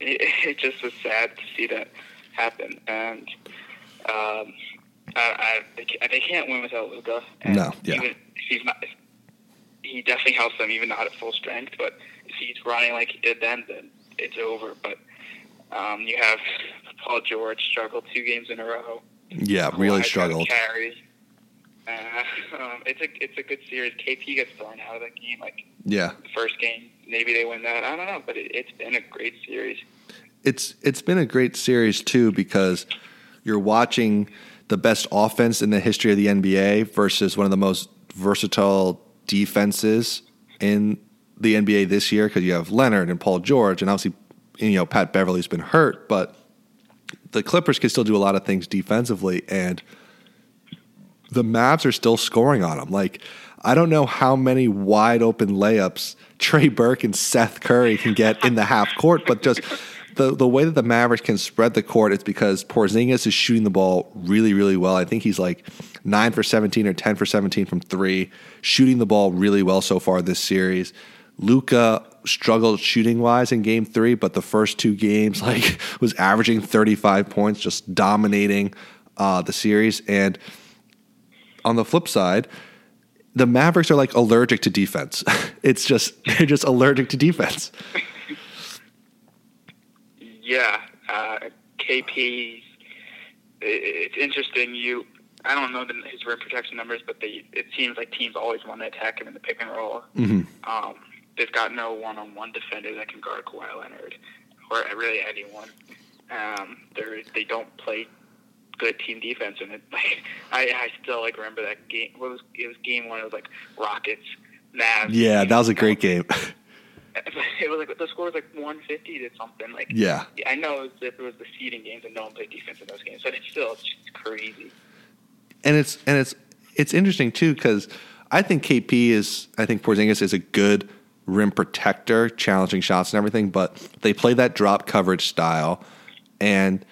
(laughs) It, just was sad to see that happen, and. Um, I, I, they can't win without Luka. No, yeah. Even he's not, he definitely helps them, even not at full strength. But if he's running like he did then, then it's over. But um, you have Paul George struggled two games in a row. Yeah, really struggled. Carry. Uh, (laughs) um, it's a it's a good series. KP gets thrown out of the game like yeah the first game. Maybe they win that. I don't know, but it, it's been a great series. It's it's been a great series too because you're watching the best offense in the history of the NBA versus one of the most versatile defenses in the NBA this year because you have Leonard and Paul George, and obviously, you know, Pat Beverley's been hurt, but the Clippers can still do a lot of things defensively, and the Mavs are still scoring on them. Like, I don't know how many wide open layups Trey Burke and Seth Curry can get in the half court, but just the the way that the Mavericks can spread the court is because Porzingis is shooting the ball really really well. I think he's like nine for seventeen or ten for seventeen from three, shooting the ball really well so far this series. Luka struggled shooting wise in game three, but the first two games (laughs) like was averaging thirty five points, just dominating uh, the series. And on the flip side, the Mavericks are like allergic to defense. (laughs) it's just they're just allergic to defense. (laughs) Yeah, uh, KP. It's interesting. You, I don't know the, his rim protection numbers, but they it seems like teams always want to attack him in the pick and roll. Mm-hmm. Um, they've got no one-on-one defender that can guard Kawhi Leonard or really anyone. Um, they they don't play good team defense, and it, (laughs) like I, I still like remember that game. What was it was game one? It was like Rockets, Mavs. Yeah, that was a great game. (laughs) it was like the score was like 150 to something. Like yeah, I know it was, it was the seeding games and no one played defense in those games, but it's still it's just crazy. And it's and it's it's interesting too because I think KP is I think Porzingis is a good rim protector, challenging shots and everything, but they play that drop coverage style, and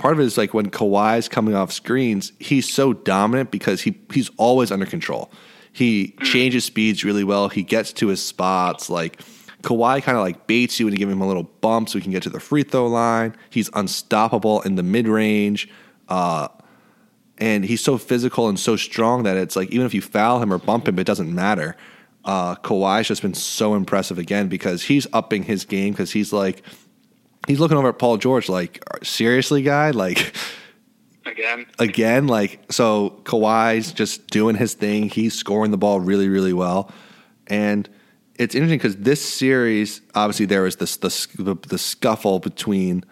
part of it is like when Kawhi's coming off screens, he's so dominant because he he's always under control. He changes speeds really well. He gets to his spots like Kawhi kind of like baits you and you give him a little bump so he can get to the free throw line. He's unstoppable in the mid range. Uh, and he's so physical and so strong that it's like even if you foul him or bump him, it doesn't matter. Uh, Kawhi's just been so impressive again because he's upping his game because he's like he's looking over at Paul George like seriously, guy, like again, again, like so Kawhi's just doing his thing. He's scoring the ball really, really well, and it's interesting because this series, obviously, there was this the, the scuffle between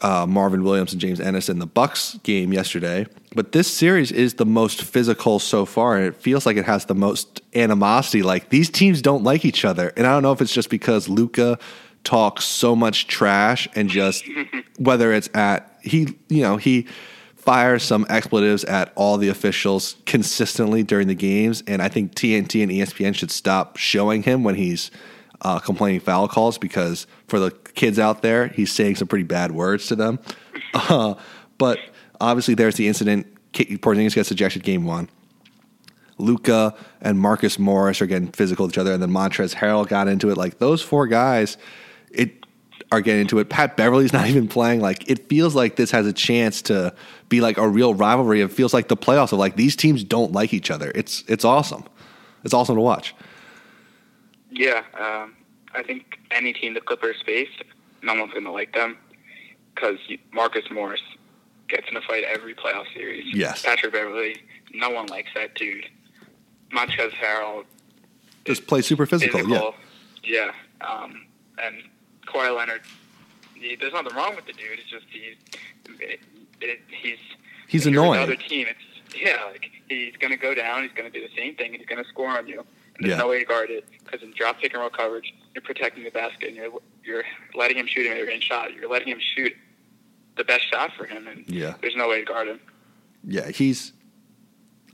uh, Marvin Williams and James Ennis in the Bucks game yesterday. But this series is the most physical so far, and it feels like it has the most animosity. Like these teams don't like each other, and I don't know if it's just because Luka talks so much trash and just (laughs) whether it's at he, you know, he fires some expletives at all the officials consistently during the games, and I think TNT and ESPN should stop showing him when he's uh, complaining foul calls because for the kids out there, he's saying some pretty bad words to them. (laughs) Uh, but obviously, there's the incident. Porzingis gets ejected game one. Luka and Marcus Morris are getting physical with each other, and then Montrezl Harrell got into it. Like those four guys, it are getting into it. Pat Beverley's (laughs) not even playing. Like it feels like this has a chance to be like a real rivalry. It feels like the playoffs of like these teams don't like each other. It's it's awesome. It's awesome to watch. Yeah, um, I think any team the Clippers face, no one's going to like them because Marcus Morris gets in a fight every playoff series. Yes. Patrick Beverley, no one likes that dude. Montrezl Harrell just play super physical. physical. Yeah. Yeah. Um, and Kawhi Leonard, he, there's nothing wrong with the dude. It's just he's it, it, he's he's annoying. Other team, it's yeah, like he's going to go down. He's going to do the same thing, and he's going to score on you. And there's Yeah. no way to guard it because in drop pick and roll coverage, you're protecting the basket, and you're you're letting him shoot a mid-range shot. You're letting him shoot the best shot for him, and Yeah. there's no way to guard him. Yeah, he's.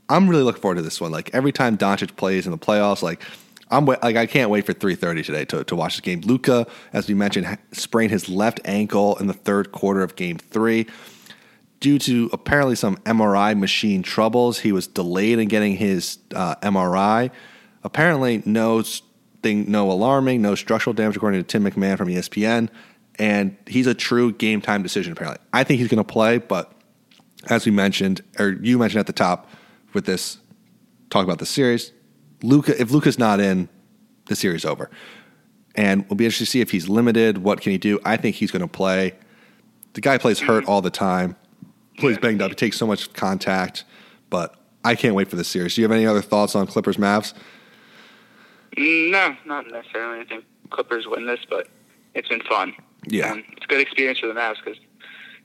I'm really looking forward to this one. Like every time Doncic plays in the playoffs, like I'm like I can't wait for 3:30 today to to watch this game. Luka, as we mentioned, sprained his left ankle in the third quarter of Game Three due to apparently some MRI machine troubles. He was delayed in getting his uh, MRI. Apparently, no thing, no alarming, no structural damage, according to Tim MacMahon from ESPN. And he's a true game time decision. Apparently, I think he's going to play, but as we mentioned, or you mentioned at the top with this talk about the series, Luka, if Luka's not in, the series over. And we'll be interested to see if he's limited. What can he do? I think he's going to play. The guy plays hurt all the time, plays banged up. He takes so much contact, but I can't wait for the series. Do you have any other thoughts on Clippers Mavs? No, not necessarily. I think Clippers win this, but it's been fun. Yeah. and it's a good experience for the Mavs because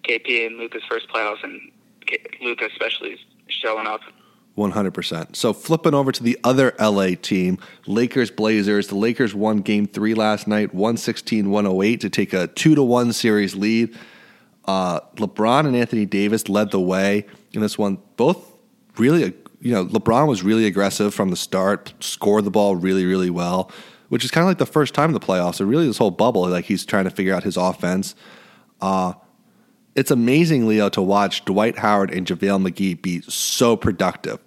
KP and Luka's first playoffs, and K- Luka especially is showing up. 100%. So flipping over to the other LA team, Lakers Blazers. The Lakers won game three last night, 116 108 to take a 2 to 1 series lead. Uh, LeBron and Anthony Davis led the way in this one. Both really, you know, LeBron was really aggressive from the start, scored the ball really, really well, which is kind of like the first time in the playoffs. So really, this whole bubble, like he's trying to figure out his offense. Uh, it's amazing, Leo, to watch Dwight Howard and JaVale McGee be so productive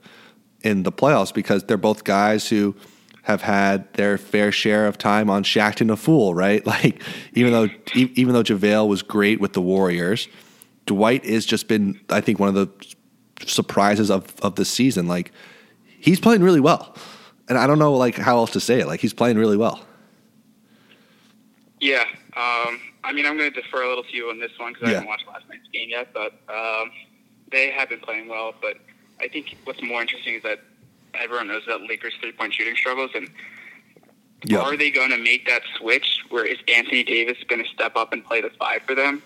in the playoffs because they're both guys who have had their fair share of time on Shaqtin' a Fool, right? (laughs) Like even though even though JaVale was great with the Warriors, Dwight has just been, I think, one of the surprises of of the season. Like he's playing really well, and I don't know like how else to say it. Like he's playing really well. Yeah, um, I mean, I'm going to defer a little to you on this one because Yeah. I haven't watched last night's game yet, but um, they have been playing well. But I think what's more interesting is that everyone knows about Lakers' three-point shooting struggles, and are they going to make that switch where is Anthony Davis going to step up and play the five for them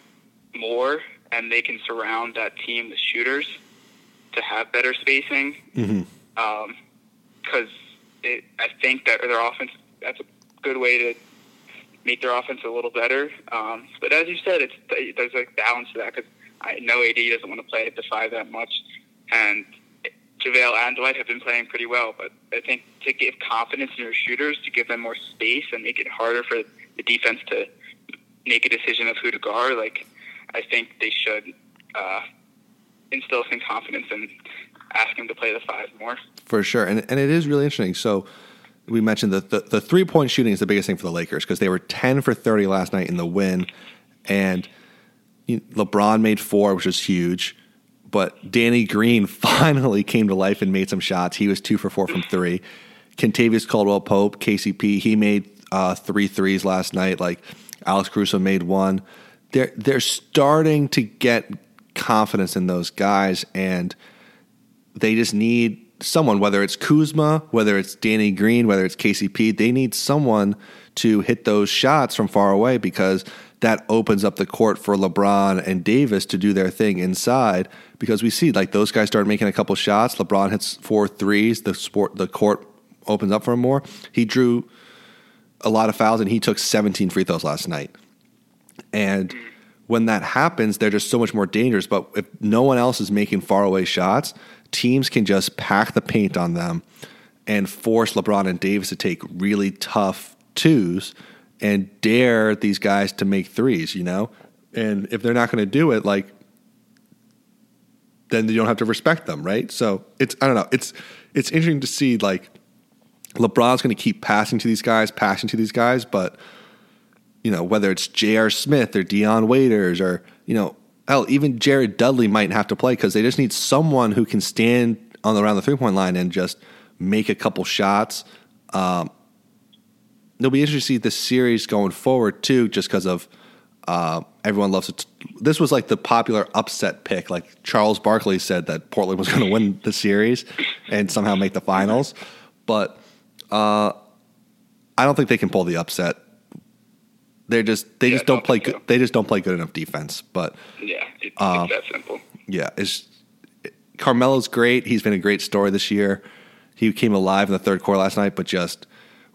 more, and they can surround that team with shooters to have better spacing? Because I think that their offense that's a good way to make their offense a little better. Um, but as you said, it's there's a balance to that because I know AD doesn't want to play at the five that much, and JaVale and Dwight have been playing pretty well. But I think to give confidence in your shooters, to give them more space and make it harder for the defense to make a decision of who to guard, like I think they should uh, instill some confidence and ask him to play the five more. For sure. And, and it is really interesting. So we mentioned that the, the three point shooting is the biggest thing for the Lakers because they were 10 for 30 last night in the win. And LeBron made four, which was huge. But Danny Green (laughs) finally came to life and made some shots. He was two for four from three. Kentavious Caldwell Pope, KCP, he made uh, three threes last night. Like Alex Caruso made one. They're they're starting to get confidence in those guys, and they just need someone, whether it's Kuzma, whether it's Danny Green, whether it's KCP, they need someone to hit those shots from far away because that opens up the court for LeBron and Davis to do their thing inside. Because we see like those guys start making a couple shots. LeBron hits four threes. The sport, the court opens up for him more. He drew a lot of fouls and he took 17 free throws last night. And when that happens, they're just so much more dangerous. But if no one else is making faraway shots, teams can just pack the paint on them and force LeBron and Davis to take really tough twos and dare these guys to make threes, you know? And if they're not going to do it, like, then you don't have to respect them, right? So it's, I don't know, it's, it's interesting to see, like, LeBron's going to keep passing to these guys, passing to these guys, but, you know, whether it's J.R. Smith or Dion Waiters or, you know, hell, even Jared Dudley might have to play because they just need someone who can stand on the around the three point line and just make a couple shots. Um, it'll be interesting to see the series going forward too, just because of uh, everyone loves it. This was like the popular upset pick. Like Charles Barkley said that Portland was going to win the series and somehow make the finals, but uh, I don't think they can pull the upset. They're just they Yeah, just don't play good. so. They just don't play good enough defense. But Yeah, it, Uh, it's that simple. yeah, it's Carmelo's great. He's been a great story this year. He came alive in the third quarter last night, but just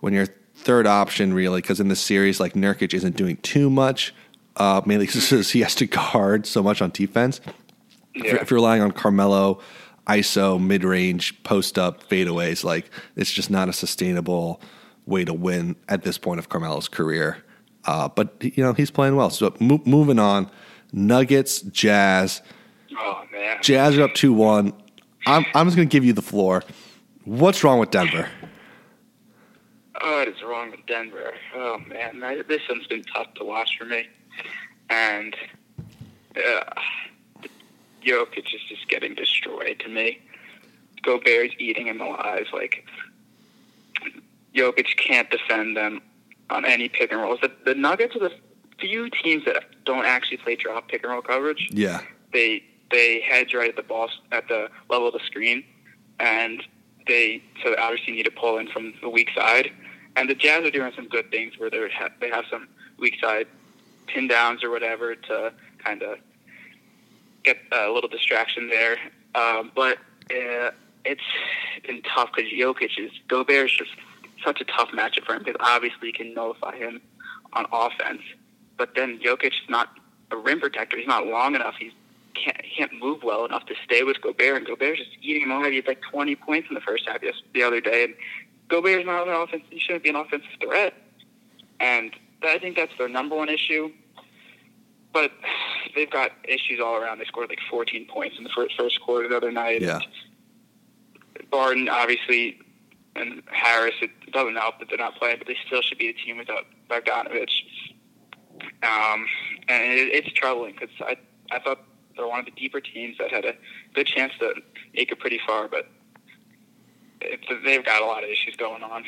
when your third option, really, because in this series, like Nurkic isn't doing too much, uh, mainly because (laughs) he has to guard so much on defense. If, you're, if you're relying on Carmelo, ISO, mid range, post up, fadeaways, like it's just not a sustainable way to win at this point of Carmelo's career. Uh, but you know he's playing well. So mo- moving on, Nuggets, Jazz. Oh man, Jazz are up 2 1. I'm, I'm just going to give you the floor. What's wrong with Denver? Oh, what is wrong with Denver? Oh man, I, this one's been tough to watch for me, and uh, Jokic is just getting destroyed to me. Gobert's eating him alive. Like Jokic can't defend them on any pick and rolls. The, the Nuggets are the few teams that don't actually play drop pick and roll coverage. Yeah. They they hedge right at the ball at the level of the screen, and they so obviously need to pull in from the weak side. And the Jazz are doing some good things where they ha- they have some weak side pin downs or whatever to kind of get a little distraction there. Um, but uh, it's been tough because Jokic is Gobert's just such a tough matchup for him because obviously he can nullify him on offense. But then Jokic is not a rim protector. He's not long enough. He's can't he can't move well enough to stay with Gobert, and Gobert's just eating him alive. He had like 20 points in the first half yes, the other day, and Gobert's not an offense. He shouldn't be an offensive threat, and I think that's their number one issue. But (sighs) they've got issues all around. They scored like 14 points in the first first quarter the other night. Yeah. Barton, obviously, and Harris, it doesn't help that they're not playing, but they still should be a team without Bogdanovic. Um, and it, it's troubling because I, I thought they're one of the deeper teams that had a good chance to make it pretty far, but it, they've got a lot of issues going on.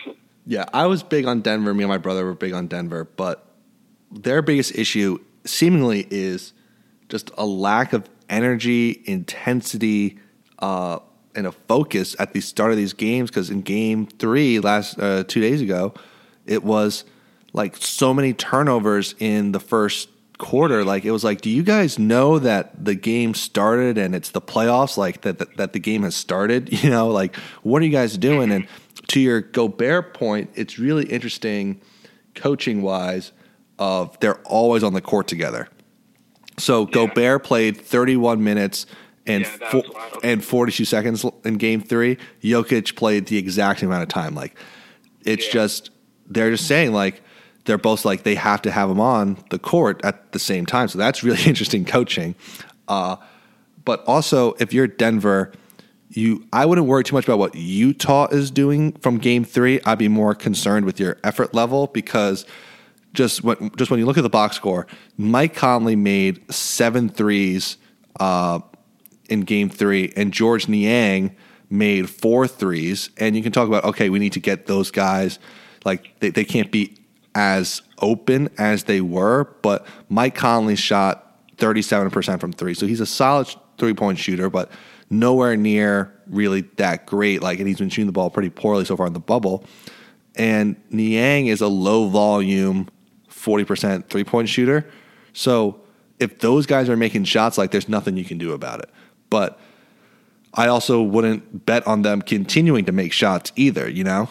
Yeah, I was big on Denver. Me and my brother were big on Denver, but their biggest issue seemingly is just a lack of energy, intensity, uh, and a focus at the start of these games. Because in Game Three last uh, two days ago, it was like so many turnovers in the first quarter. Like it was like, do you guys know that the game started and it's the playoffs? Like that that, that the game has started. (laughs) You know, like what are you guys doing? And to your Gobert point, it's really interesting coaching wise. Of they're always on the court together. So Gobert played 31 minutes and Yeah, fo- and 42 seconds in game three. Jokic played the exact amount of time. Like it's Yeah. just they're just saying like they're both like they have to have him on the court at the same time. So that's (laughs) really interesting coaching. Uh, but also, if you're Denver, you I wouldn't worry too much about what Utah is doing from Game Three. I'd be more concerned with your effort level because just when just when you look at the box score, Mike Conley made seven threes uh, in Game Three, and Georges Niang made four threes. And you can talk about okay, we need to get those guys like they, they can't be as open as they were, but Mike Conley shot thirty seven percent from three, so he's a solid three point shooter, but nowhere near really that great. Like, and he's been shooting the ball pretty poorly so far in the bubble. And Niang is a low volume, 40% three point shooter. So if those guys are making shots, like there's nothing you can do about it. But I also wouldn't bet on them continuing to make shots either, you know?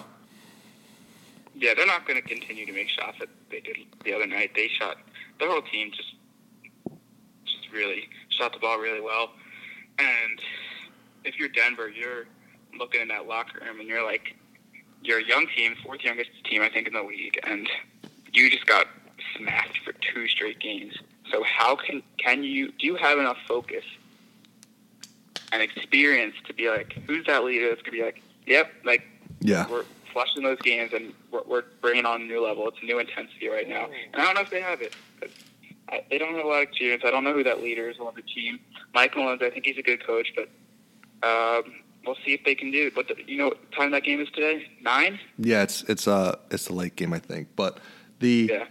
Yeah, they're not going to continue to make shots that they did the other night. They shot the whole team just just really shot the ball really well. And if you're Denver, you're looking in that locker room and you're like, you're a young team, fourth youngest team I think in the league, and you just got smashed for two straight games. So how can can you do you have enough focus and experience to be like, who's that leader that's gonna be like, yep, like Yeah. we're flushing those games and we're, we're bringing on a new level. It's a new intensity right now, and I don't know if they have it. 'cause I, they don't have a lot of experience. I don't know who that leader is on the team. Mike Mullins, I think he's a good coach, but um, we'll see if they can do. it. But the, you know, what time that game is today? Nine. Yeah, it's it's uh it's the late game I think, but the Yeah.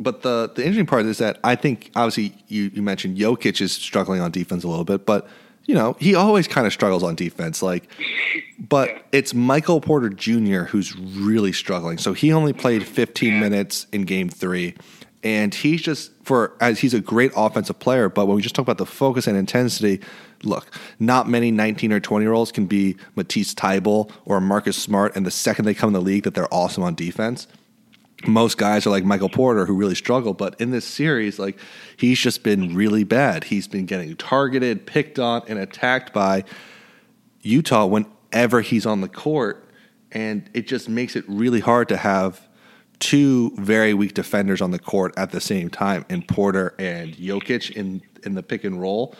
but the the interesting part is that I think obviously you you mentioned Jokic is struggling on defense a little bit, but you know he always kind of struggles on defense, like. But Yeah. it's Michael Porter Jr. who's really struggling. So he only played 15 Yeah. minutes in Game Three, and he's just for as he's a great offensive player. But when we just talk about the focus and intensity, look, not many 19 or 20 year olds can be Matisse Thybulle or Marcus Smart, and the second they come in the league, that they're awesome on defense most guys are like Michael Porter who really struggle, but in this series, like he's just been really bad. He's been getting targeted, picked on, and attacked by Utah whenever he's on the court, and it just makes it really hard to have two very weak defenders on the court at the same time, in Porter and Jokic in in the pick and roll,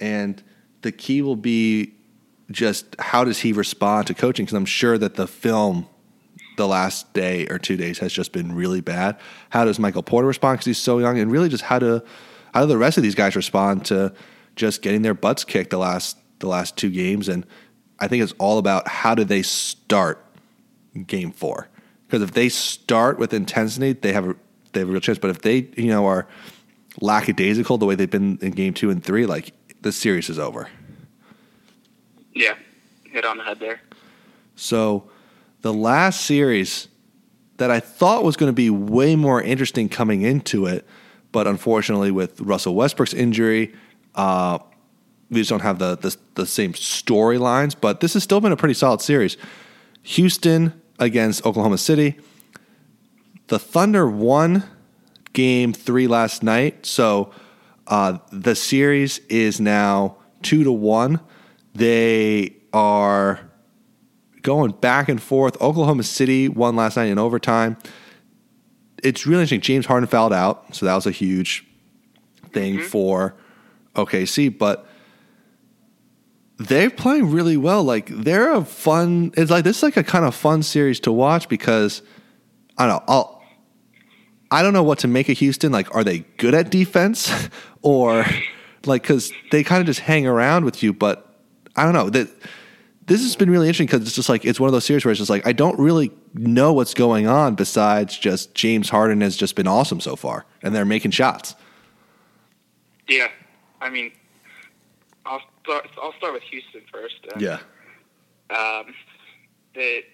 and the key will be just how does he respond to coaching? Because I'm sure that the film the last day or two days has just been really bad. How does Michael Porter respond because he's so young, and really just how do how do the rest of these guys respond to just getting their butts kicked the last the last two games? And I think it's all about how do they start game four because if they start with intensity, they have a they have a real chance. But if they you know are lackadaisical the way they've been in game two and three, like the series is over. Yeah, hit on the head there. So the last series that I thought was going to be way more interesting coming into it, but unfortunately with Russell Westbrook's injury, uh, we just don't have the the, the same storylines. But this has still been a pretty solid series. Houston against Oklahoma City. The Thunder won game three last night, so uh, the series is now two to one. They are going back and forth. Oklahoma City won last night in overtime. It's really interesting. James Harden fouled out, so that was a huge thing mm-hmm. for OKC. But they're playing really well. Like they're a fun. It's like this is like a kind of fun series to watch because I don't know. I'll, I don't know what to make of Houston. Like, are they good at defense, (laughs) or like because they kind of just hang around with you? But I don't know that this has been really interesting because it's just like it's one of those series where it's just like I don't really know what's going on besides just James Harden has just been awesome so far, and they're making shots. Yeah, I mean, I'll start. I'll start with Houston first. Yeah. Um, they,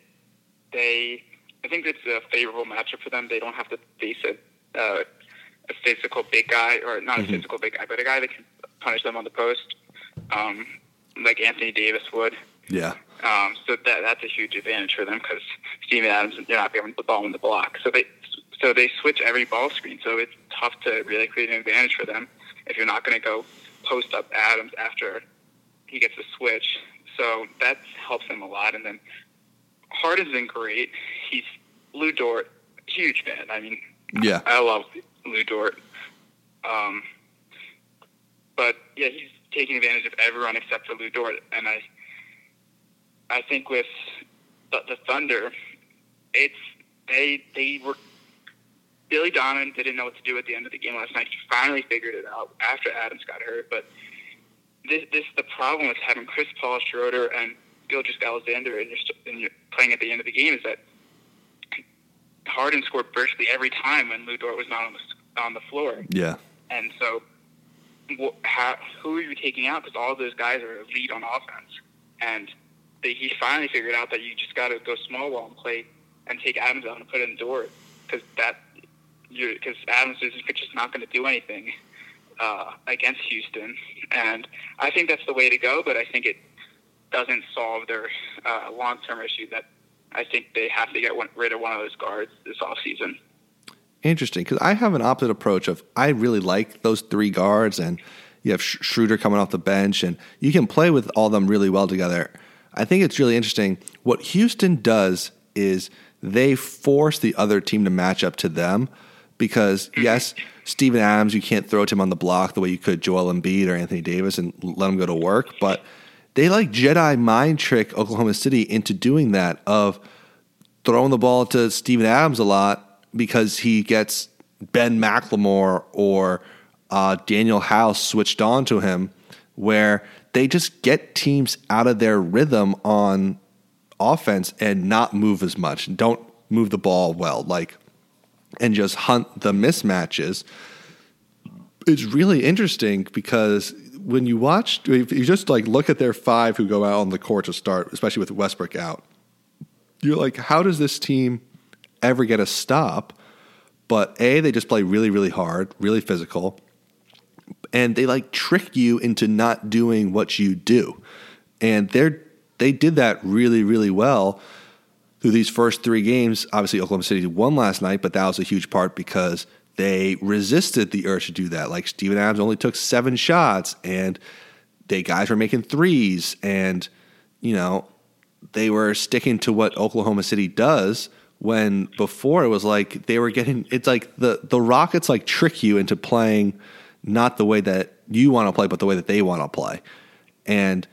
they, I think it's a favorable matchup for them. They don't have to face a, uh, a physical big guy, or not a physical big guy, but a guy that can punish them on the post, um, like Anthony Davis would. Yeah, Um, so that that's a huge advantage for them because Steven Adams they're not getting the ball in the block. So they so they switch every ball screen. So it's tough to really create an advantage for them if you're not going to go post up Adams after he gets a switch. So that helps them a lot. And then Harden's been great. He's Lu Dort, huge fan. I mean, yeah, I love Lu Dort. Um, but yeah, he's taking advantage of everyone except for Lu Dort, and I, I think with the, the Thunder, it's they they were Billy Donovan didn't know what to do at the end of the game last night. He finally figured it out after Adams got hurt, but this this the problem with having Chris Paul, Schroeder, and Gilgeous-Alexander, and you're, and you're playing at the end of the game is that Harden scored virtually every time when Lu Dort was not on the on the floor, yeah, and so wh- how, who are you taking out? Because all those guys are elite on offense, and he finally figured out that you just got to go small ball and play and take Adams out and put in Dort because that because Adams is just not going to do anything uh, against Houston, and I think that's the way to go. But I think it doesn't solve their uh, long term issue that I think they have to get one, rid of one of those guards this offseason. interesting because I have an opposite approach of I really like those three guards, and You have Schroeder coming off the bench, and you can play with all of them really well together. I think it's really interesting. What Houston does is they force the other team to match up to them because, yes, Steven Adams, you can't throw to him on the block the way you could Joel Embiid or Anthony Davis and let him go to work, but they like Jedi mind trick Oklahoma City into doing that of throwing the ball to Steven Adams a lot because he gets Ben McLemore or uh, Danuel House switched on to him, where they just get teams out of their rhythm on offense and not move as much, don't move the ball well, like, and just hunt the mismatches. It's really interesting because when you watch, if you just like look at their five who go out on the court to start, especially with Westbrook out, you're like, how does this team ever get a stop? But A, they just play really, really hard, really physical. And they like trick you into not doing what you do. And they're they did that really, really well through these first three games. Obviously, Oklahoma City won last night, but that was a huge part because they resisted the urge to do that. Like Steven Adams only took seven shots, and they guys were making threes, and you know they were sticking to what Oklahoma City does. When before it was like they were getting, it's like the the Rockets like trick you into playing not the way that you want to play, but the way that they want to play, and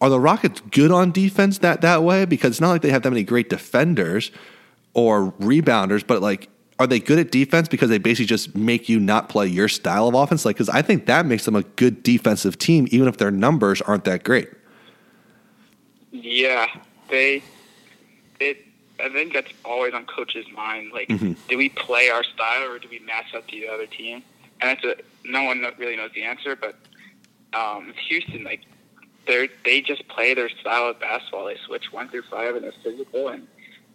are the Rockets good on defense that that way? Because it's not like they have that many great defenders or rebounders, but like are they good at defense because they basically just make you not play your style of offense? Like, because I think that makes them a good defensive team, even if their numbers aren't that great. Yeah, they. It. I think that's always on coach's mind. Like, mm-hmm. do we play our style or do we match up to the other team? And that's a no one really knows the answer. But um, Houston, like, they they just play their style of basketball. They switch one through five and they're physical. And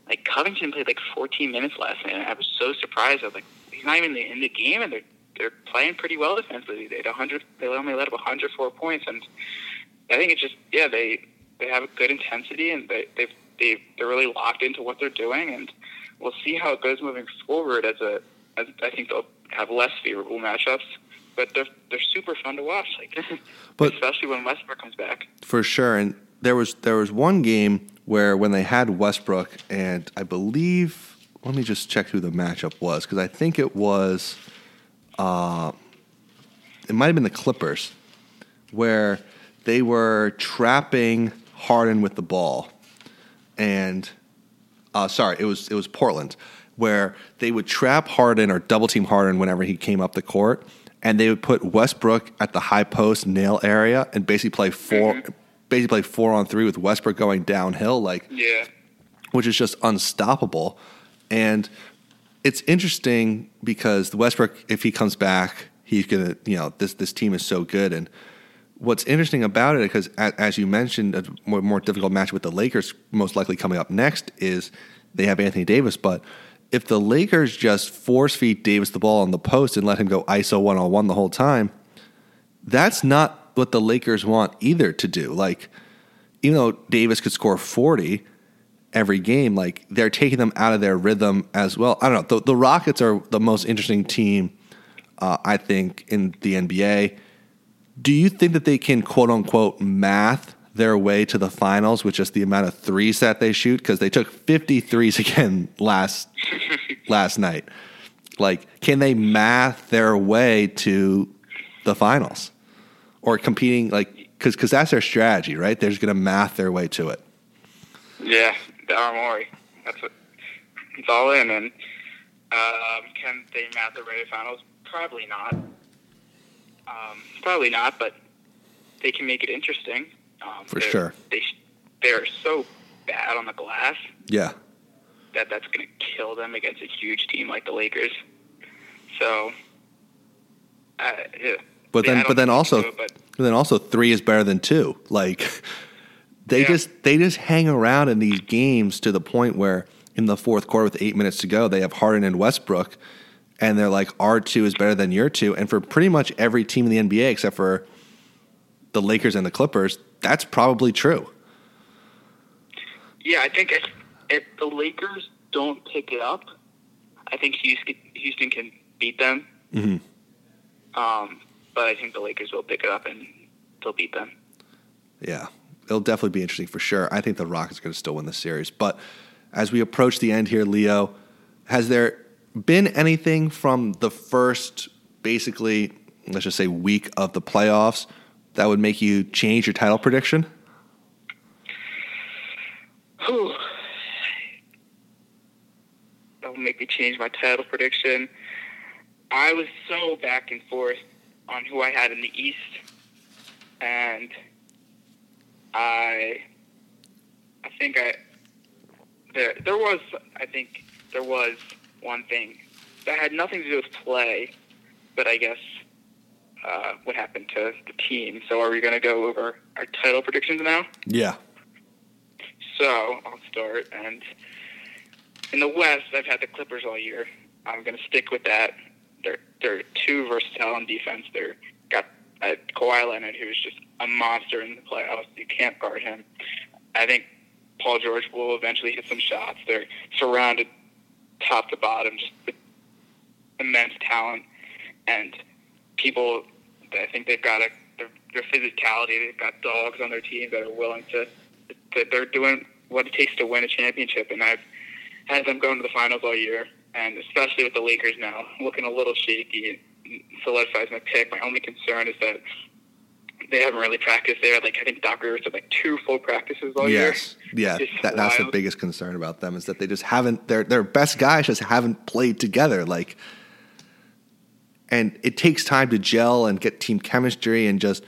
like Covington played like 14 minutes last night. And I was so surprised. I was like, he's not even in the game, and they're they're playing pretty well defensively. They had 100. They only let up 104 points, and I think it's just yeah they they have a good intensity and they they they they're really locked into what they're doing, and we'll see how it goes moving forward. As a as I think they'll have less favorable matchups but they're they're super fun to watch. Like, (laughs) but especially when Westbrook comes back. For sure, and there was there was one game where when they had Westbrook, and I believe let me just check who the matchup was because I think it was, uh, it might have been the Clippers, where they were trapping Harden with the ball, and uh, sorry, it was it was Portland, where they would trap Harden or double team Harden whenever he came up the court and they would put Westbrook at the high post nail area and basically play 4 mm-hmm. basically play four on three with Westbrook going downhill, like yeah, which is just unstoppable. And it's interesting because the Westbrook, if he comes back, he's gonna, you know, this this team is so good. And what's interesting about it, because as you mentioned, a more, more difficult match with the Lakers, most likely coming up next, is they have Anthony Davis, but if the Lakers just force feed Davis the ball on the post and let him go ISO one on one the whole time, that's not what the Lakers want either to do. Like, even though Davis could score 40 every game, like they're taking them out of their rhythm as well. I don't know. The, the Rockets are the most interesting team, uh, I think, in the NBA. Do you think that they can quote unquote math their way to the finals with just the amount of threes that they shoot because they took 50 threes (laughs) again last last night. Like, can they math their way to the finals or competing? Like, because because that's their strategy, right? They're just going to math their way to it. Yeah. That's what it's all in. And um, can they math their way to finals? Probably not. Um, probably not, but they can make it interesting. Um, For sure. They they're so bad on the glass. Yeah. That that's going to kill them against a huge team like the Lakers. So. Uh, yeah. But then, but then also, it, but, but then also, three is better than two. Like, (laughs) they yeah. just they just hang around in these games to the point where in the fourth quarter with eight minutes to go, they have Harden and Westbrook, and they're like, our two is better than your two. And for pretty much every team in the NBA except for the Lakers and the Clippers, that's probably true. Yeah, I think if, if the Lakers don't pick it up, I think Houston, Houston can beat them. Mm-hmm. Um, but I think the Lakers will pick it up and they'll beat them. Yeah, it'll definitely be interesting for sure. I think the Rockets are going to still win the series. But as we approach the end here, Leo, has there been anything from the first, basically, let's just say, week of the playoffs that would make you change your title prediction? That would make me change my title prediction. I was so back and forth on who I had in the East, and I, I think I there there was I think there was one thing that had nothing to do with play, but I guess uh, what happened to the team. So are we going to go over our title predictions now? Yeah. So I'll start, and in the West, I've had the Clippers all year. I'm going to stick with that. They're they're too versatile on defense. They're got uh, Kawhi Leonard, who's just a monster in the playoffs. You can't guard him. I think Paul George will eventually hit some shots. They're surrounded top to bottom, just immense talent, and people. I think they've got a their, their physicality. They've got dogs on their team that are willing to. That they're doing what it takes to win a championship, and I've had them going to the finals all year, and especially with the Lakers now looking a little shaky. Solidifies my pick. My only concern is that they haven't really practiced there. Like I think Doc Rivers had like two full practices all yes. year. Yeah, that, that's the biggest concern about them is that they just haven't. Their their best guys just haven't played together. Like, and it takes time to gel and get team chemistry and just,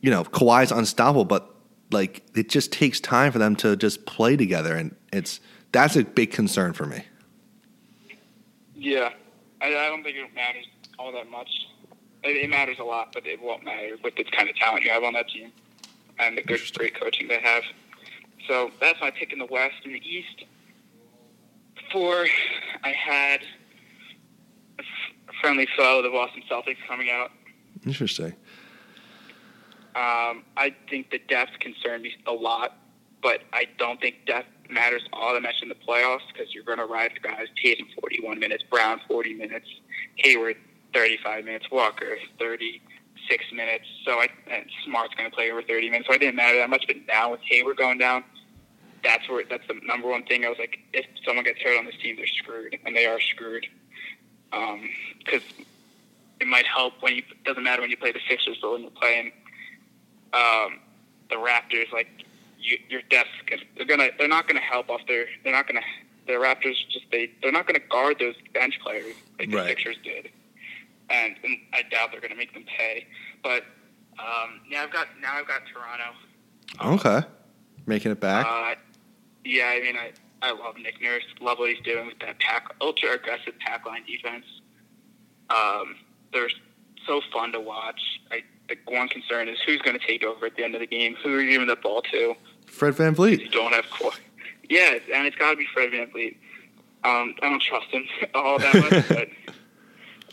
you know, Kawhi's unstoppable, but like it just takes time for them to just play together, and it's that's a big concern for me. Yeah, I, I don't think it matters all that much. It, matters a lot, but it won't matter with the kind of talent you have on that team and the good, great coaching they have. So that's my pick in the West. In the East, four, I had a friendly foe, the Boston Celtics, coming out. Interesting. Um, I think the depth concerned me a lot, but I don't think depth matters all that much in the playoffs because you're going to ride the guys. Tatum 41 minutes, Brown 40 minutes, Hayward 35 minutes, Walker 36 minutes. So I and Smart's going to play over 30 minutes. So I didn't matter that much. But now with Hayward going down, that's where that's the number one thing. I was like, if someone gets hurt on this team, they're screwed, and they are screwed. Because um, it might help when you doesn't matter when you play the Sixers, but when you're playing um, the Raptors, like you, your desk, they're gonna they're not gonna help off their they're not gonna the Raptors just they they're not gonna guard those bench players like the right. Sixers did, and, and I doubt they're gonna make them pay. But um, yeah, I've got now I've got Toronto. Okay, making it back. Uh, yeah, I mean I I love Nick Nurse. Love what he's doing with that pack ultra aggressive pack line defense. Um, they're so fun to watch. I the one concern is who's going to take over at the end of the game. Who are you giving the ball to? Fred Van VanVleet. You don't have core. Yeah, and it's got to be Fred VanVleet. Um, I don't trust him (laughs) all that much, (laughs)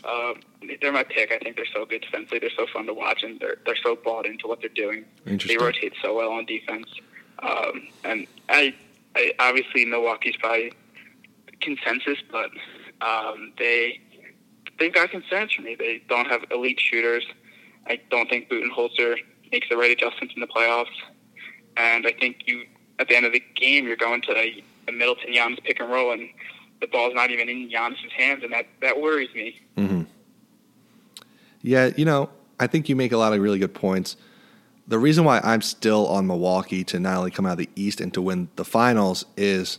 but um, they're my pick. I think they're so good defensively. They're so fun to watch, and they're they're so bought into what they're doing. They rotate so well on defense, um, and I, I obviously Milwaukee's probably consensus, but um, they they've got concerns for me. They don't have elite shooters. I don't think Budenholzer makes the right adjustments in the playoffs. And I think you, at the end of the game, you're going to a, a Middleton Giannis pick and roll, and the ball's not even in Giannis's hands, and that that worries me. Mm-hmm. Yeah, you know, I think you make a lot of really good points. The reason why I'm still on Milwaukee to not only come out of the East and to win the finals is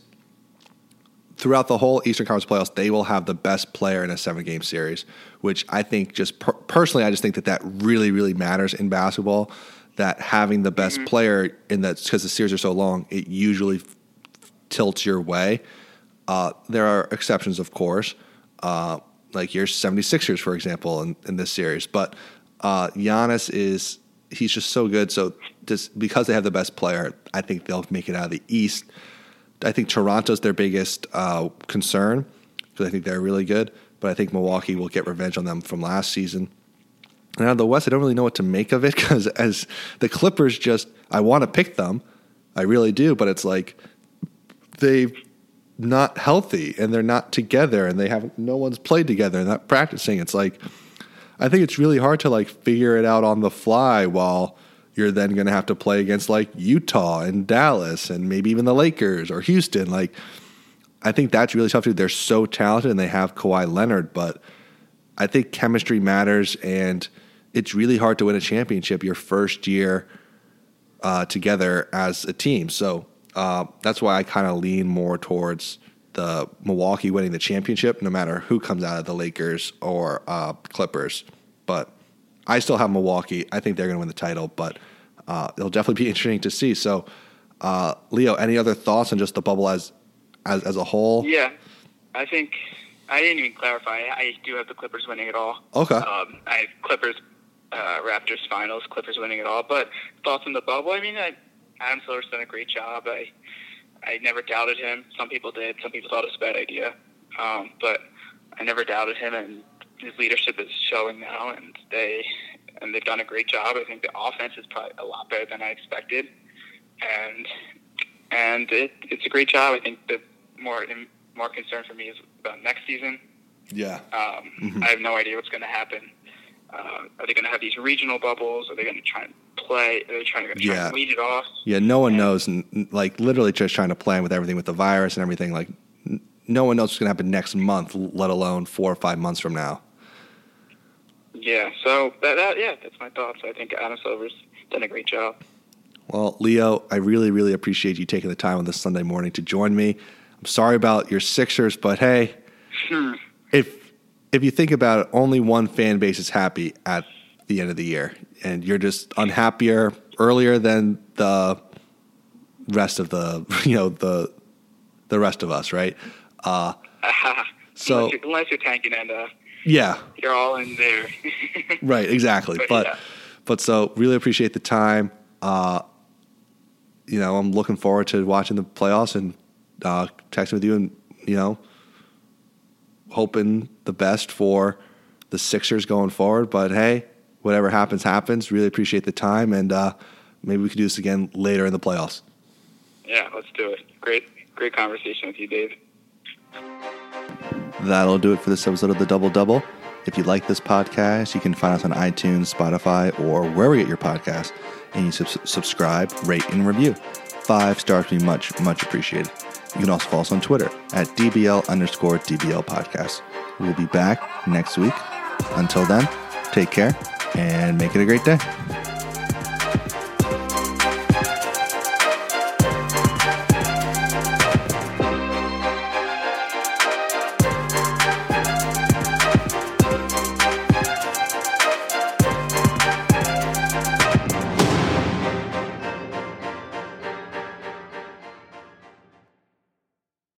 throughout the whole Eastern Conference playoffs, they will have the best player in a seven game series, which I think just per- personally, I just think that that really, really matters in basketball. That having the best mm-hmm. player in that, because the series are so long, it usually f- tilts your way. Uh, there are exceptions, of course, uh, like your 76ers, for example, in, in this series. But uh, Giannis is, he's just so good. So just because they have the best player, I think they'll make it out of the East. I think Toronto's their biggest uh, concern because I think they're really good. But I think Milwaukee will get revenge on them from last season. And out of the West, I don't really know what to make of it because as the Clippers, just I want to pick them, I really do. But it's like they've not healthy and they're not together and they haven't. No one's played together and not practicing. It's like I think it's really hard to like figure it out on the fly while you're then going to have to play against like Utah and Dallas and maybe even the Lakers or Houston. Like, I think that's really tough to do. They're so talented and they have Kawhi Leonard, but I think chemistry matters and it's really hard to win a championship your first year uh, together as a team. So uh, that's why I kind of lean more towards the Milwaukee winning the championship, no matter who comes out of the Lakers or uh, Clippers. But I still have Milwaukee. I think they're going to win the title, but uh, it'll definitely be (laughs) interesting to see. So, uh, Leo, any other thoughts on just the bubble as as as a whole? Yeah, I think I didn't even clarify. I do have the Clippers winning it all. Okay. Um, I have Clippers, uh, Raptors finals, Clippers winning it all. But thoughts on the bubble? I mean, I, Adam Silver's done a great job. I I never doubted him. Some people did. Some people thought it was a bad idea. Um, but I never doubted him, and his leadership is showing now, and they and they've done a great job. I think the offense is probably a lot better than I expected, and and it, it's a great job. I think the more more concern for me is about next season. Yeah. Um, Mhm. I have no idea what's going to happen. Uh, are they going to have these regional bubbles? Are they going to try and play? Are they trying to try Yeah. lead it off? Yeah, no one knows. And and, like literally just trying to plan with everything with the virus and everything. Like no one knows what's going to happen next month, let alone four or five months from now. Yeah. So that, that yeah, that's my thoughts. I think Adam Silver's done a great job. Well, Leo, I really, really appreciate you taking the time on this Sunday morning to join me. I'm sorry about your Sixers, but hey, Hmm. If you think about it, only one fan base is happy at the end of the year, and you're just unhappier earlier than the rest of the (laughs) you know the the rest of us, right? Uh, (laughs) So- unless, you're, unless you're tanking and uh, yeah, you're all in there. (laughs) right, exactly. But, But yeah. but so really appreciate the time. Uh, you know, I'm looking forward to watching the playoffs and uh, texting with you, and you know, hoping the best for the Sixers going forward. But hey, whatever happens, happens. Really appreciate the time, and uh, maybe we could do this again later in the playoffs. yeah, let's do it. Great, great conversation with you, Dave. That'll do it for this episode of the Double Double. If you like this podcast, you can find us on iTunes, Spotify, or wherever you get your podcast. And you subs- subscribe, rate, and review. Five stars would be much, much appreciated. You can also follow us on Twitter at DBL underscore DBL podcast. We'll be back next week. Until then, take care and make it a great day.